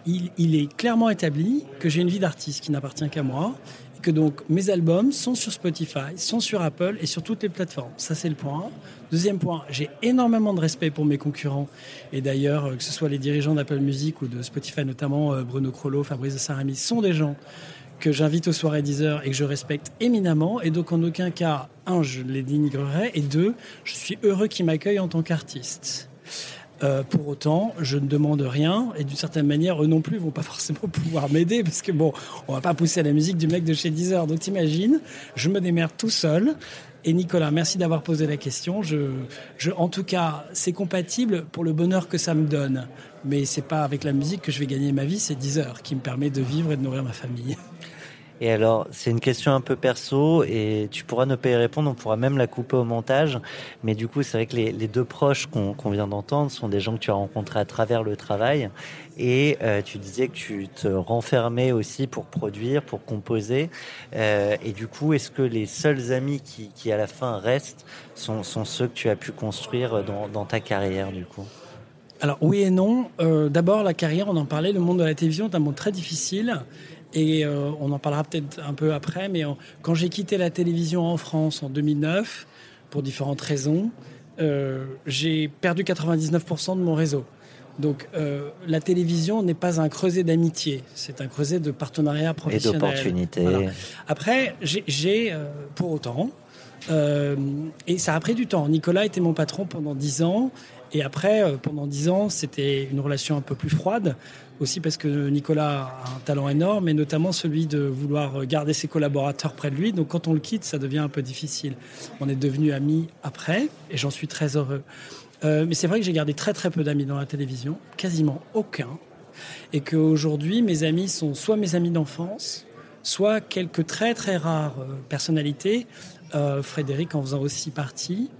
il, il, est clairement établi que j'ai une vie d'artiste qui n'appartient qu'à moi que donc mes albums sont sur Spotify, sont sur Apple et sur toutes les plateformes. Ça, c'est le point. Deuxième point, j'ai énormément de respect pour mes concurrents. Et d'ailleurs, euh, que ce soit les dirigeants d'Apple Music ou de Spotify, notamment euh, Bruno Crollo, Fabrice Saint-Rémy, sont des gens que j'invite aux soirées Deezer et que je respecte éminemment. Et donc, en aucun cas, un, je les dénigrerai. Et deux, je suis heureux qu'ils m'accueillent en tant qu'artiste. Euh, pour autant, je ne demande rien et d'une certaine manière, eux non plus vont pas forcément pouvoir m'aider parce que bon, on va pas pousser la musique du mec de chez Deezer. Donc t'imagines, je me démerde tout seul. Et Nicolas, merci d'avoir posé la question. Je, je, en tout cas, c'est compatible pour le bonheur que ça me donne. Mais c'est pas avec la musique que je vais gagner ma vie, c'est Deezer qui me permet de vivre et de nourrir ma famille. Et alors, c'est une question un peu perso et tu pourras ne pas y répondre, on pourra même la couper au montage. Mais du coup, c'est vrai que les, deux proches qu'on vient d'entendre sont des gens que tu as rencontrés à travers le travail. Et euh, tu disais que tu te renfermais aussi pour produire, pour composer. Euh, et du coup, est-ce que les seuls amis qui, à la fin restent sont, ceux que tu as pu construire dans, dans ta carrière, du coup? Alors oui et non. Euh, D'abord la carrière, on en parlait, le monde de la télévision est un monde très difficile. Et euh, on en parlera peut-être un peu après, mais quand j'ai quitté la télévision en France en 2009, pour différentes raisons, euh, j'ai perdu 99% de mon réseau. Donc euh, la télévision n'est pas un creuset d'amitié, c'est un creuset de partenariat professionnel. Et d'opportunités. Après, j'ai pour autant, et ça a pris du temps. Nicolas était mon patron pendant 10 ans, et après, pendant 10 ans, c'était une relation un peu plus froide aussi parce que Nicolas a un talent énorme, et notamment celui de vouloir garder ses collaborateurs près de lui. Donc quand on le quitte, ça devient un peu difficile. On est devenus amis après, et j'en suis très heureux. Euh, mais c'est vrai que j'ai gardé très très peu d'amis dans la télévision, quasiment aucun, et qu'aujourd'hui mes amis sont soit mes amis d'enfance, soit quelques très très rares euh, personnalités, euh, Frédéric en faisant aussi partie.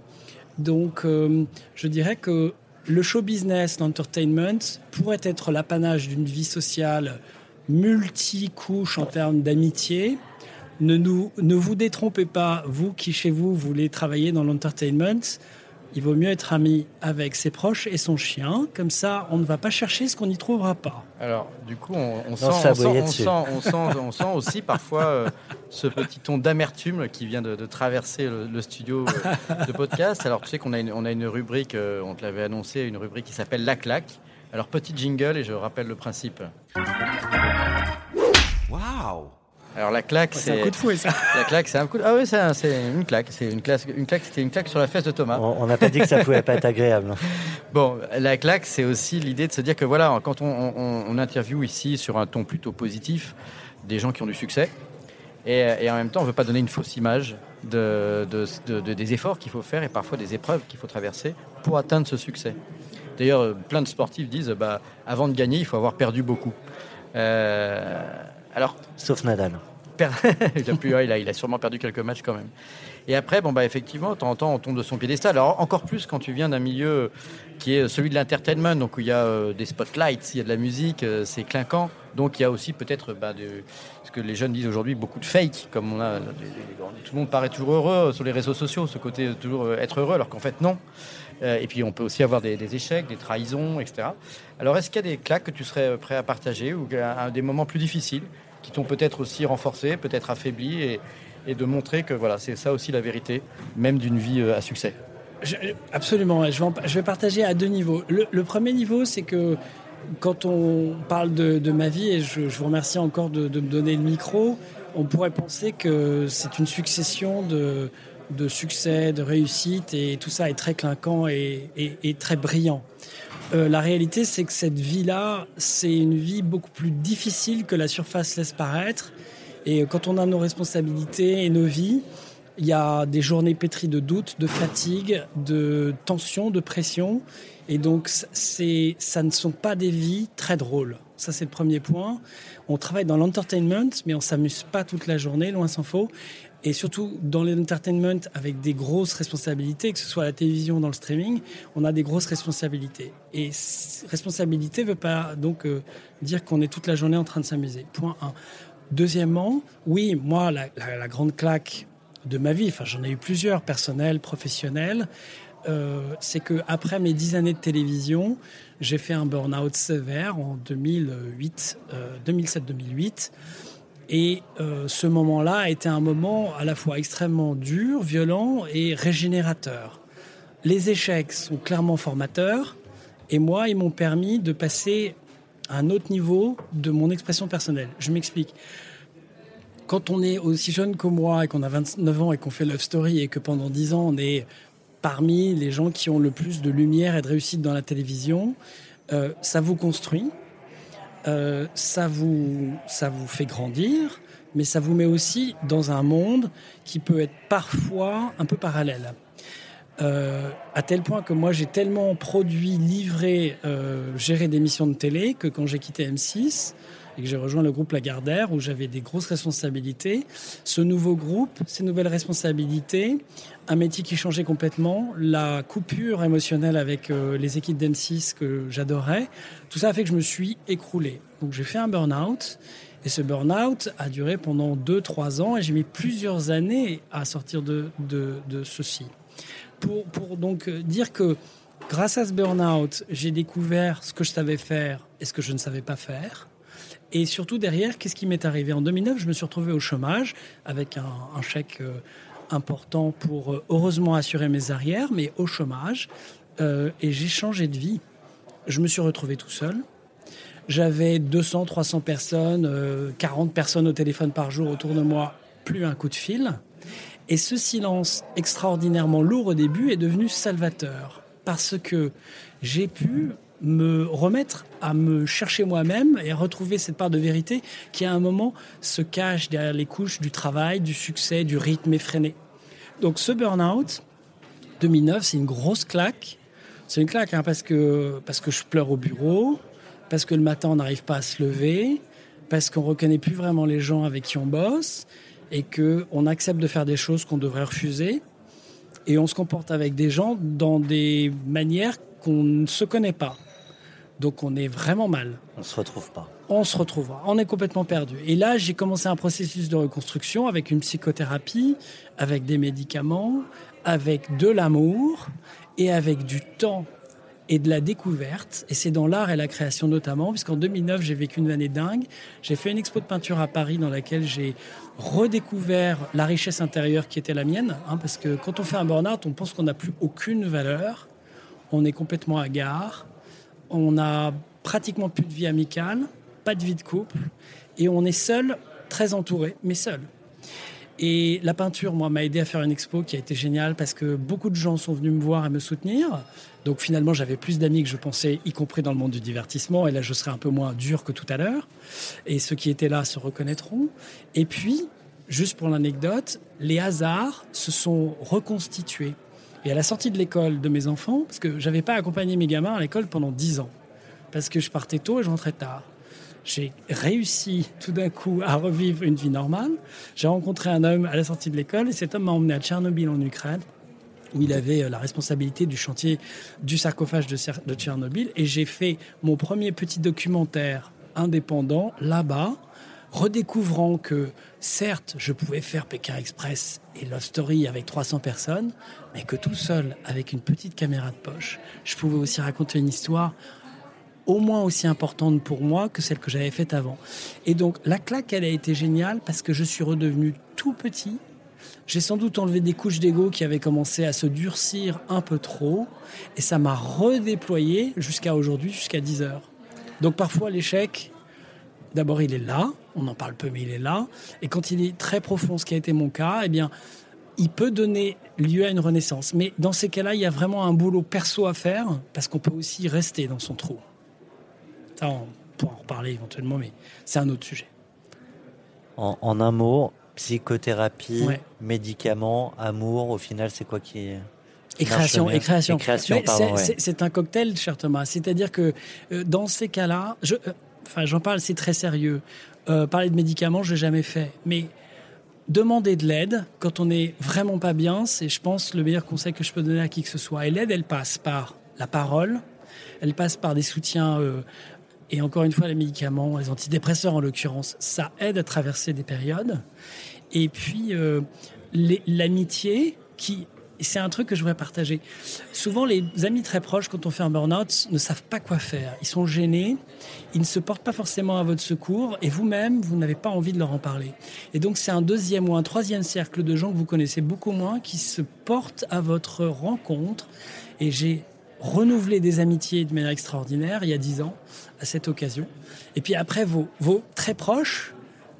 Donc je dirais que le show business, l'entertainment, pourrait être l'apanage d'une vie sociale multicouche en termes d'amitié. Ne vous détrompez pas, vous qui chez vous voulez travailler dans l'entertainment, il vaut mieux être ami avec ses proches et son chien. Comme ça, on ne va pas chercher ce qu'on n'y trouvera pas. Alors, du coup, on, sent, on, sent, aussi parfois euh, ce petit ton d'amertume qui vient de, traverser le, studio euh, de podcast. Alors, tu sais qu'on a une, on a une rubrique, euh, on te l'avait annoncé, une rubrique qui s'appelle La Claque. Alors, petit jingle et je rappelle le principe. Waouh alors la claque, c'est un coup de fouet, ça. La claque, c'est un coup. De... Ah oui, c'est une claque. C'est une claque. Une claque. C'était une claque sur la fesse de Thomas. On n'a pas dit que ça pouvait pas être agréable. Bon, la claque, c'est aussi l'idée de se dire que voilà, quand on, on, on, interviewe ici sur un ton plutôt positif des gens qui ont du succès, et, et en même temps, on veut pas donner une fausse image de, de, de, des efforts qu'il faut faire et parfois des épreuves qu'il faut traverser pour atteindre ce succès. D'ailleurs, plein de sportifs disent, bah, avant de gagner, il faut avoir perdu beaucoup. Alors, sauf Nadal. il, a plus, il, a, il, a, sûrement perdu quelques matchs quand même. Et après, bon, bah, effectivement, de temps en temps, on tombe de son piédestal. Alors, encore plus quand tu viens d'un milieu qui est celui de l'entertainment, donc où il y a euh, des spotlights, il y a de la musique, euh, c'est clinquant. Donc, il y a aussi peut-être bah, ce que les jeunes disent aujourd'hui, beaucoup de fake, comme on a. tout le monde paraît toujours heureux sur les réseaux sociaux, ce côté toujours euh, être heureux, alors qu'en fait, non. et puis, on peut aussi avoir des, échecs, des trahisons, etc. Alors, est-ce qu'il y a des claques que tu serais prêt à partager ou des moments plus difficiles qui t'ont peut-être aussi renforcé, peut-être affaibli et, de montrer que voilà, c'est ça aussi la vérité, même d'une vie euh, à succès? absolument, je vais, partager à deux niveaux. Le, premier niveau, c'est que quand on parle de, ma vie, et je, vous remercie encore de, me donner le micro, on pourrait penser que c'est une succession de, succès, de réussite, et tout ça est très clinquant et, et, très brillant. Euh, la réalité, c'est que cette vie-là, c'est une vie beaucoup plus difficile que la surface laisse paraître. Et quand on a nos responsabilités et nos vies, il y a des journées pétries de doutes, de fatigue, de tension, de pression. Et donc, ça ne sont pas des vies très drôles. Ça, c'est le premier point. On travaille dans l'entertainment, mais on s'amuse pas toute la journée, loin s'en faut. Et surtout, dans l'entertainment, avec des grosses responsabilités, que ce soit à la télévision ou dans le streaming, on a des grosses responsabilités. Et responsabilité ne veut pas donc euh, dire qu'on est toute la journée en train de s'amuser. Point 1. Deuxièmement, oui, moi, la, grande claque de ma vie, enfin j'en ai eu plusieurs, personnelles, professionnelles, euh, c'est que après mes dix années de télévision, j'ai fait un burn-out sévère en 2008, 2007-2008. Euh, et euh, ce moment-là a été un moment à la fois extrêmement dur, violent et régénérateur. Les échecs sont clairement formateurs, et moi, ils m'ont permis de passer un autre niveau de mon expression personnelle. Je m'explique. Quand on est aussi jeune que moi et qu'on a 29 ans et qu'on fait Love Story et que pendant 10 ans on est parmi les gens qui ont le plus de lumière et de réussite dans la télévision, euh, ça vous construit, euh, ça, vous, ça vous fait grandir, mais ça vous met aussi dans un monde qui peut être parfois un peu parallèle. Euh, à tel point que moi j'ai tellement produit, livré, euh, géré des missions de télé que quand j'ai quitté M6 et que j'ai rejoint le groupe Lagardère où j'avais des grosses responsabilités, ce nouveau groupe, ces nouvelles responsabilités, un métier qui changeait complètement, la coupure émotionnelle avec euh, les équipes d'M6 que j'adorais, tout ça a fait que je me suis écroulé. Donc j'ai fait un burn-out. Et ce burn-out a duré pendant 2-3 ans et j'ai mis plusieurs années à sortir de, de, de ceci pour, donc euh, dire que grâce à ce burn-out, j'ai découvert ce que je savais faire et ce que je ne savais pas faire. Et surtout derrière, qu'est-ce qui m'est arrivé? En 2009, je me suis retrouvé au chômage avec un, chèque euh, important pour euh, heureusement assurer mes arrières, mais au chômage. et j'ai changé de vie. Je me suis retrouvé tout seul. J'avais 200, 300 personnes, 40 personnes au téléphone par jour autour de moi, plus un coup de fil. Et ce silence extraordinairement lourd au début est devenu salvateur parce que j'ai pu me remettre à me chercher moi-même et à retrouver cette part de vérité qui à un moment se cache derrière les couches du travail, du succès, du rythme effréné. Donc ce burn-out 2009, c'est une grosse claque. C'est une claque hein, parce, que, parce que je pleure au bureau, parce que le matin on n'arrive pas à se lever, parce qu'on reconnaît plus vraiment les gens avec qui on bosse, et qu'on accepte de faire des choses qu'on devrait refuser et on se comporte avec des gens dans des manières qu'on ne se connaît pas. Donc on est vraiment mal. On ne se retrouve pas. On se retrouve. On est complètement perdu. Et là, j'ai commencé un processus de reconstruction avec une psychothérapie, avec des médicaments, avec de l'amour et avec du temps et de la découverte. Et c'est dans l'art et la création notamment, puisqu'en 2009, j'ai vécu une année dingue. J'ai fait une expo de peinture à Paris dans laquelle j'ai redécouvert la richesse intérieure qui était la mienne. Hein, parce que quand on fait un burn-out, on pense qu'on n'a plus aucune valeur. On est complètement hagard. On n'a pratiquement plus de vie amicale, pas de vie de couple. Et on est seul, très entouré, mais seul. Et la peinture, moi, m'a aidé à faire une expo qui a été géniale parce que beaucoup de gens sont venus me voir et me soutenir. Donc finalement, j'avais plus d'amis que je pensais, y compris dans le monde du divertissement. Et là, je serai un peu moins dur que tout à l'heure. Et ceux qui étaient là se reconnaîtront. Et puis, juste pour l'anecdote, les hasards se sont reconstitués. Et à la sortie de l'école de mes enfants, parce que j'avais pas accompagné mes gamins à l'école pendant 10 ans, parce que je partais tôt et je rentrais tard. J'ai réussi tout d'un coup à revivre une vie normale. J'ai rencontré un homme à la sortie de l'école et cet homme m'a emmené à Tchernobyl en Ukraine où il avait euh, la responsabilité du chantier du sarcophage de, de Tchernobyl. Et j'ai fait mon premier petit documentaire indépendant là-bas, redécouvrant que certes, je pouvais faire Pékin Express et Love Story avec 300 personnes, mais que tout seul, avec une petite caméra de poche, je pouvais aussi raconter une histoire au moins aussi importante pour moi que celle que j'avais faite avant. Et donc la claque, elle a été géniale parce que je suis redevenu tout petit. J'ai sans doute enlevé des couches d'ego qui avaient commencé à se durcir un peu trop et ça m'a redéployé jusqu'à aujourd'hui, jusqu'à 10 heures. Donc parfois l'échec, d'abord il est là, on en parle peu mais il est là, et quand il est très profond, ce qui a été mon cas, eh bien il peut donner lieu à une renaissance. Mais dans ces cas-là, il y a vraiment un boulot perso à faire parce qu'on peut aussi rester dans son trou. Ça, on pourra en reparler éventuellement, mais c'est un autre sujet. En, un mot, psychothérapie, médicaments, amour, au final, c'est quoi qui est... Et création, et création. c'est un cocktail, cher Thomas. C'est-à-dire que euh, dans ces cas-là, je, euh, enfin, j'en parle, c'est très sérieux. Euh, parler de médicaments, je n'ai jamais fait. Mais demander de l'aide quand on n'est vraiment pas bien, c'est, je pense, le meilleur conseil que je peux donner à qui que ce soit. Et l'aide, elle passe par la parole, elle passe par des soutiens et encore une fois, les médicaments, les antidépresseurs en l'occurrence, ça aide à traverser des périodes. Et puis, euh, l'amitié, qui c'est un truc que je voudrais partager. Souvent, les amis très proches, quand on fait un burn-out, ne savent pas quoi faire. Ils sont gênés, ils ne se portent pas forcément à votre secours, et vous-même, vous, n'avez pas envie de leur en parler. Et donc, c'est un deuxième ou un troisième cercle de gens que vous connaissez beaucoup moins qui se portent à votre rencontre. Et j'ai renouvelé des amitiés de manière extraordinaire il y a dix ans à cette occasion. Et puis après, vos, vos très proches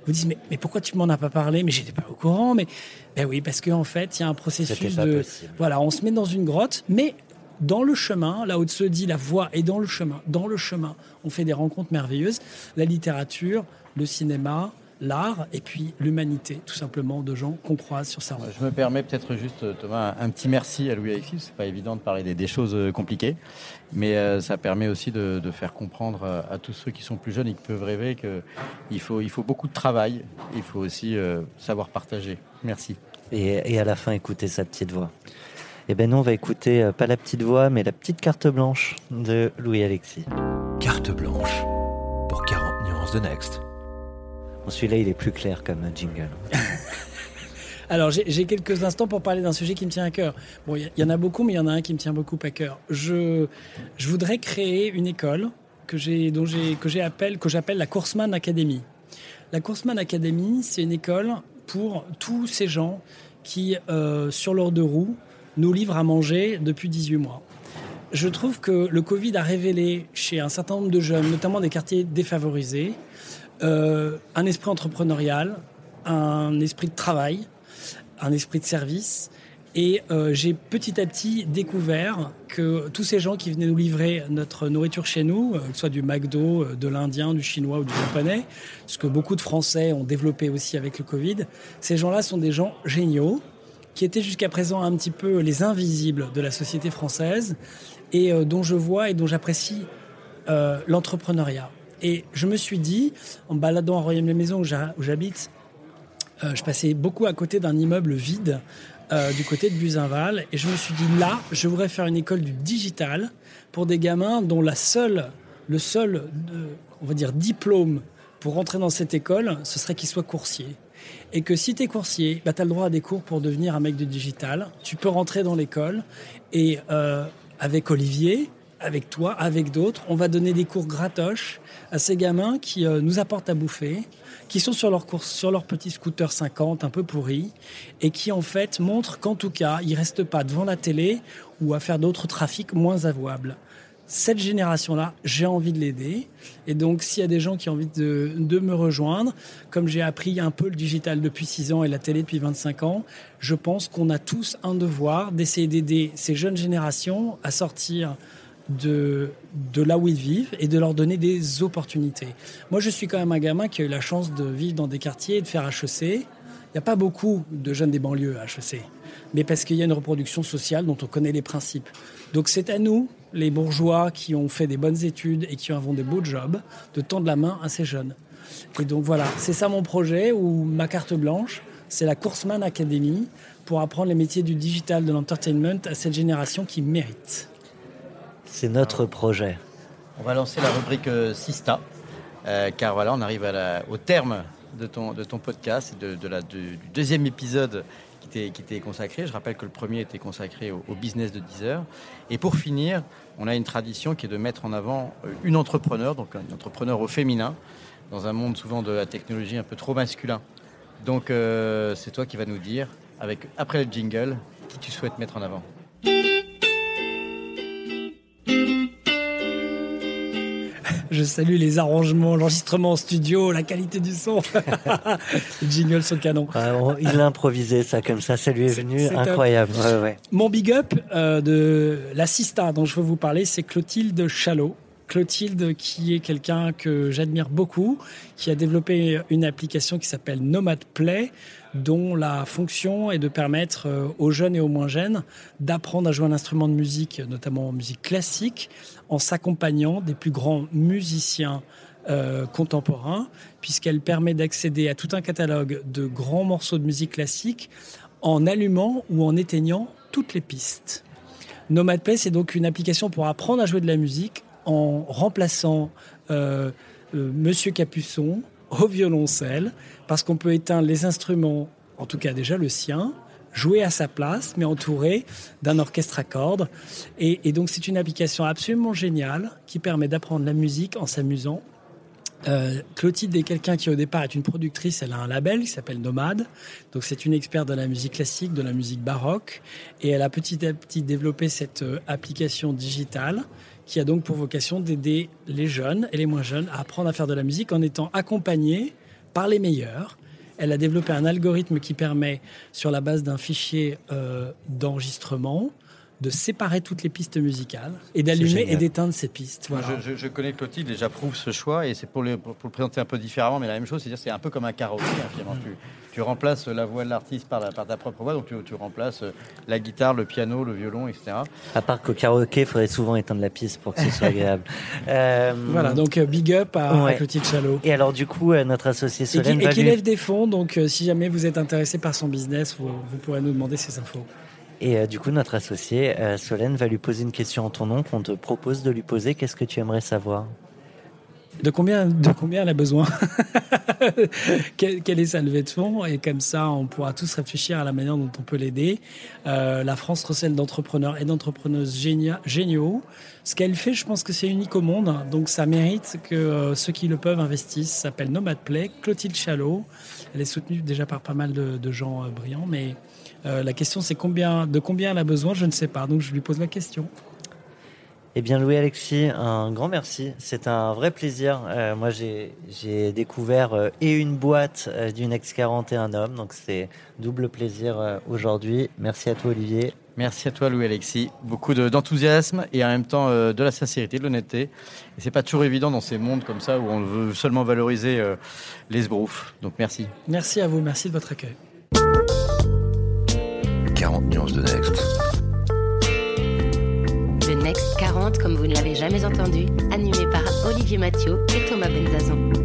vous disent mais, mais pourquoi tu m'en as pas parlé? Mais j'étais pas au courant. Mais ben oui, parce qu'en fait, il y a un processus de voilà, on se met dans une grotte, mais dans le chemin, là où se dit la voie est dans le chemin, dans le chemin, on fait des rencontres merveilleuses. La littérature, le cinéma, l'art et puis l'humanité, tout simplement, de gens qu'on croise sur sa route. Je me permets peut-être juste, Thomas, un petit merci à Louis Alexis. C'est pas évident de parler des, choses euh, compliquées, mais euh, ça permet aussi de, faire comprendre euh, à, tous ceux qui sont plus jeunes et qui peuvent rêver qu'il faut, il faut beaucoup de travail. Il faut aussi savoir partager. Merci. Et, à la fin, écouter sa petite voix. Eh bien, nous, on va écouter pas la petite voix, mais la petite carte blanche de Louis Alexis. Carte blanche pour 40 nuances de Next. Celui-là, il est plus clair comme jingle. Alors, j'ai quelques instants pour parler d'un sujet qui me tient à cœur. Bon, il y, en a beaucoup, mais il y en a un qui me tient beaucoup à cœur. Je, je voudrais créer une école que j'ai, dont j'ai, que j'appelle, que j'appelle la Coursman Academy. La Coursman Academy, c'est une école pour tous ces gens qui, euh, sur leurs deux roues, nous livrent à manger depuis 18 mois. Je trouve que le Covid a révélé chez un certain nombre de jeunes, notamment des quartiers défavorisés, euh, un esprit entrepreneurial, un esprit de travail, un esprit de service. Et euh, j'ai petit à petit découvert que tous ces gens qui venaient nous livrer notre nourriture chez nous, euh, que ce soit du McDo, de l'Indien, du Chinois ou du Japonais, ce que beaucoup de Français ont développé aussi avec le Covid, ces gens-là sont des gens géniaux, qui étaient jusqu'à présent un petit peu les invisibles de la société française, et dont je vois et dont j'apprécie l'entrepreneuriat. Et je me suis dit, en baladant à Royaume-les-Maisons où j'habite, euh, je passais beaucoup à côté d'un immeuble vide euh, du côté de Buzinval. Et je me suis dit, là, je voudrais faire une école du digital pour des gamins dont la seule, le seul, on va dire, diplôme pour rentrer dans cette école, ce serait qu'ils soient coursiers. Et que si tu es coursier, bah, tu as le droit à des cours pour devenir un mec de digital. Tu peux rentrer dans l'école et euh, avec Olivier, avec toi, avec d'autres, on va donner des cours gratoches à ces gamins qui euh, nous apportent à bouffer, qui sont sur leur course, sur leur petit scooter 50 un peu pourri, et qui en fait montrent qu'en tout cas, ils restent pas devant la télé ou à faire d'autres trafics moins avouables. Cette génération-là, j'ai envie de l'aider. Et donc, s'il y a des gens qui ont envie de, de me rejoindre, comme j'ai appris un peu le digital depuis 6 ans et la télé depuis 25 ans, je pense qu'on a tous un devoir d'essayer d'aider ces jeunes générations à sortir de, là où ils vivent et de leur donner des opportunités. Moi, je suis quand même un gamin qui a eu la chance de vivre dans des quartiers et de faire HEC. n'y a pas beaucoup de jeunes des banlieues à HEC, mais parce qu'il y a une reproduction sociale dont on connaît les principes. Donc c'est à nous, les bourgeois qui ont fait des bonnes études et qui ont des beaux jobs, de tendre la main à ces jeunes. Et donc voilà, c'est ça mon projet ou ma carte blanche, c'est la Coursman Academy pour apprendre les métiers du digital, de l'entertainment à cette génération qui mérite. C'est notre projet. On va lancer la rubrique euh, Sista, euh, car voilà, on arrive au terme de ton, de ton podcast, de, de la, du deuxième épisode qui t'est consacré. Je rappelle que le premier était consacré au, business de Deezer. Et pour finir, on a une tradition qui est de mettre en avant euh, une entrepreneur, donc un entrepreneur au féminin, dans un monde souvent de la technologie un peu trop masculin. Donc c'est toi qui vas nous dire, avec, après le jingle, qui tu souhaites mettre en avant. Je salue les arrangements, l'enregistrement en studio, la qualité du son. jingle sur le canon. il a improvisé ça comme ça, ça lui est, venu incroyable. Mon big up euh, de l'assista dont je veux vous parler, c'est Clotilde Chalot. Clotilde, qui est quelqu'un que j'admire beaucoup, qui a développé une application qui s'appelle Nomad Play, dont la fonction est de permettre euh, aux jeunes et aux moins jeunes d'apprendre à jouer un instrument de musique, notamment en musique classique, en s'accompagnant des plus grands musiciens euh, contemporains, puisqu'elle permet d'accéder à tout un catalogue de grands morceaux de musique classique en allumant ou en éteignant toutes les pistes. Nomad Play, c'est donc une application pour apprendre à jouer de la musique en remplaçant euh, Monsieur Capuçon au violoncelle, parce qu'on peut éteindre les instruments, en tout cas déjà le sien, jouer à sa place, mais entouré d'un orchestre à cordes. Et, donc c'est une application absolument géniale qui permet d'apprendre la musique en s'amusant. Euh, Clotilde est quelqu'un qui au départ est une productrice, elle a un label qui s'appelle Nomade, donc c'est une experte de la musique classique, de la musique baroque, et elle a petit à petit développé cette euh, application digitale qui a donc pour vocation d'aider les jeunes et les moins jeunes à apprendre à faire de la musique en étant accompagnés par les meilleurs. Elle a développé un algorithme qui permet, sur la base d'un fichier euh, d'enregistrement, de séparer toutes les pistes musicales et d'allumer et d'éteindre ces pistes. Je, connais Clotilde et j'approuve ce choix et c'est pour, le, pour, le présenter un peu différemment, mais la même chose, c'est-à-dire c'est un peu comme un karaoké. Hein, tu, remplaces la voix de l'artiste par, par, ta propre voix, donc tu, remplaces la guitare, le piano, le violon, etc. À part qu'au karaoké, il faudrait souvent éteindre la piste pour que ce soit agréable. Euh, voilà, donc euh, big up à, Clotilde Chalot. Et alors du coup, euh, notre associé Solène et qui, lève des fonds, donc si jamais vous êtes intéressé par son business, vous, vous pourrez nous demander ces infos. Et euh, du coup, notre associé, euh, Solène, va lui poser une question en ton nom qu'on te propose de lui poser. Qu'est-ce que tu aimerais savoir? De combien, de combien elle a besoin Quelle est sa levée de fonds Et comme ça, on pourra tous réfléchir à la manière dont on peut l'aider. Euh, la France recèle d'entrepreneurs et d'entrepreneuses géniaux. Ce qu'elle fait, je pense que c'est unique au monde. Donc ça mérite que ceux qui le peuvent investissent. S'appelle Nomad Play, Clotilde Chalot. Elle est soutenue déjà par pas mal de, gens brillants, mais euh, la question, c'est combien, de combien elle a besoin, je ne sais pas. Donc, je lui pose la question. Eh bien, Louis-Alexis, un grand merci. C'est un vrai plaisir. Euh, moi, j'ai découvert euh, et une boîte d'une X40 et un homme. Donc, c'est double plaisir aujourd'hui. Merci à toi, Olivier. Merci à toi, Louis-Alexis. Beaucoup d'enthousiasme et en même temps de la sincérité, de l'honnêteté. Et c'est pas toujours évident dans ces mondes comme ça où on veut seulement valoriser les sbroufs. Donc, merci. Merci à vous. Merci de votre accueil. 40 nuances de Next. Le Next 40, comme vous ne l'avez jamais entendu, animé par Olivier Mathieu et Thomas Benzazon.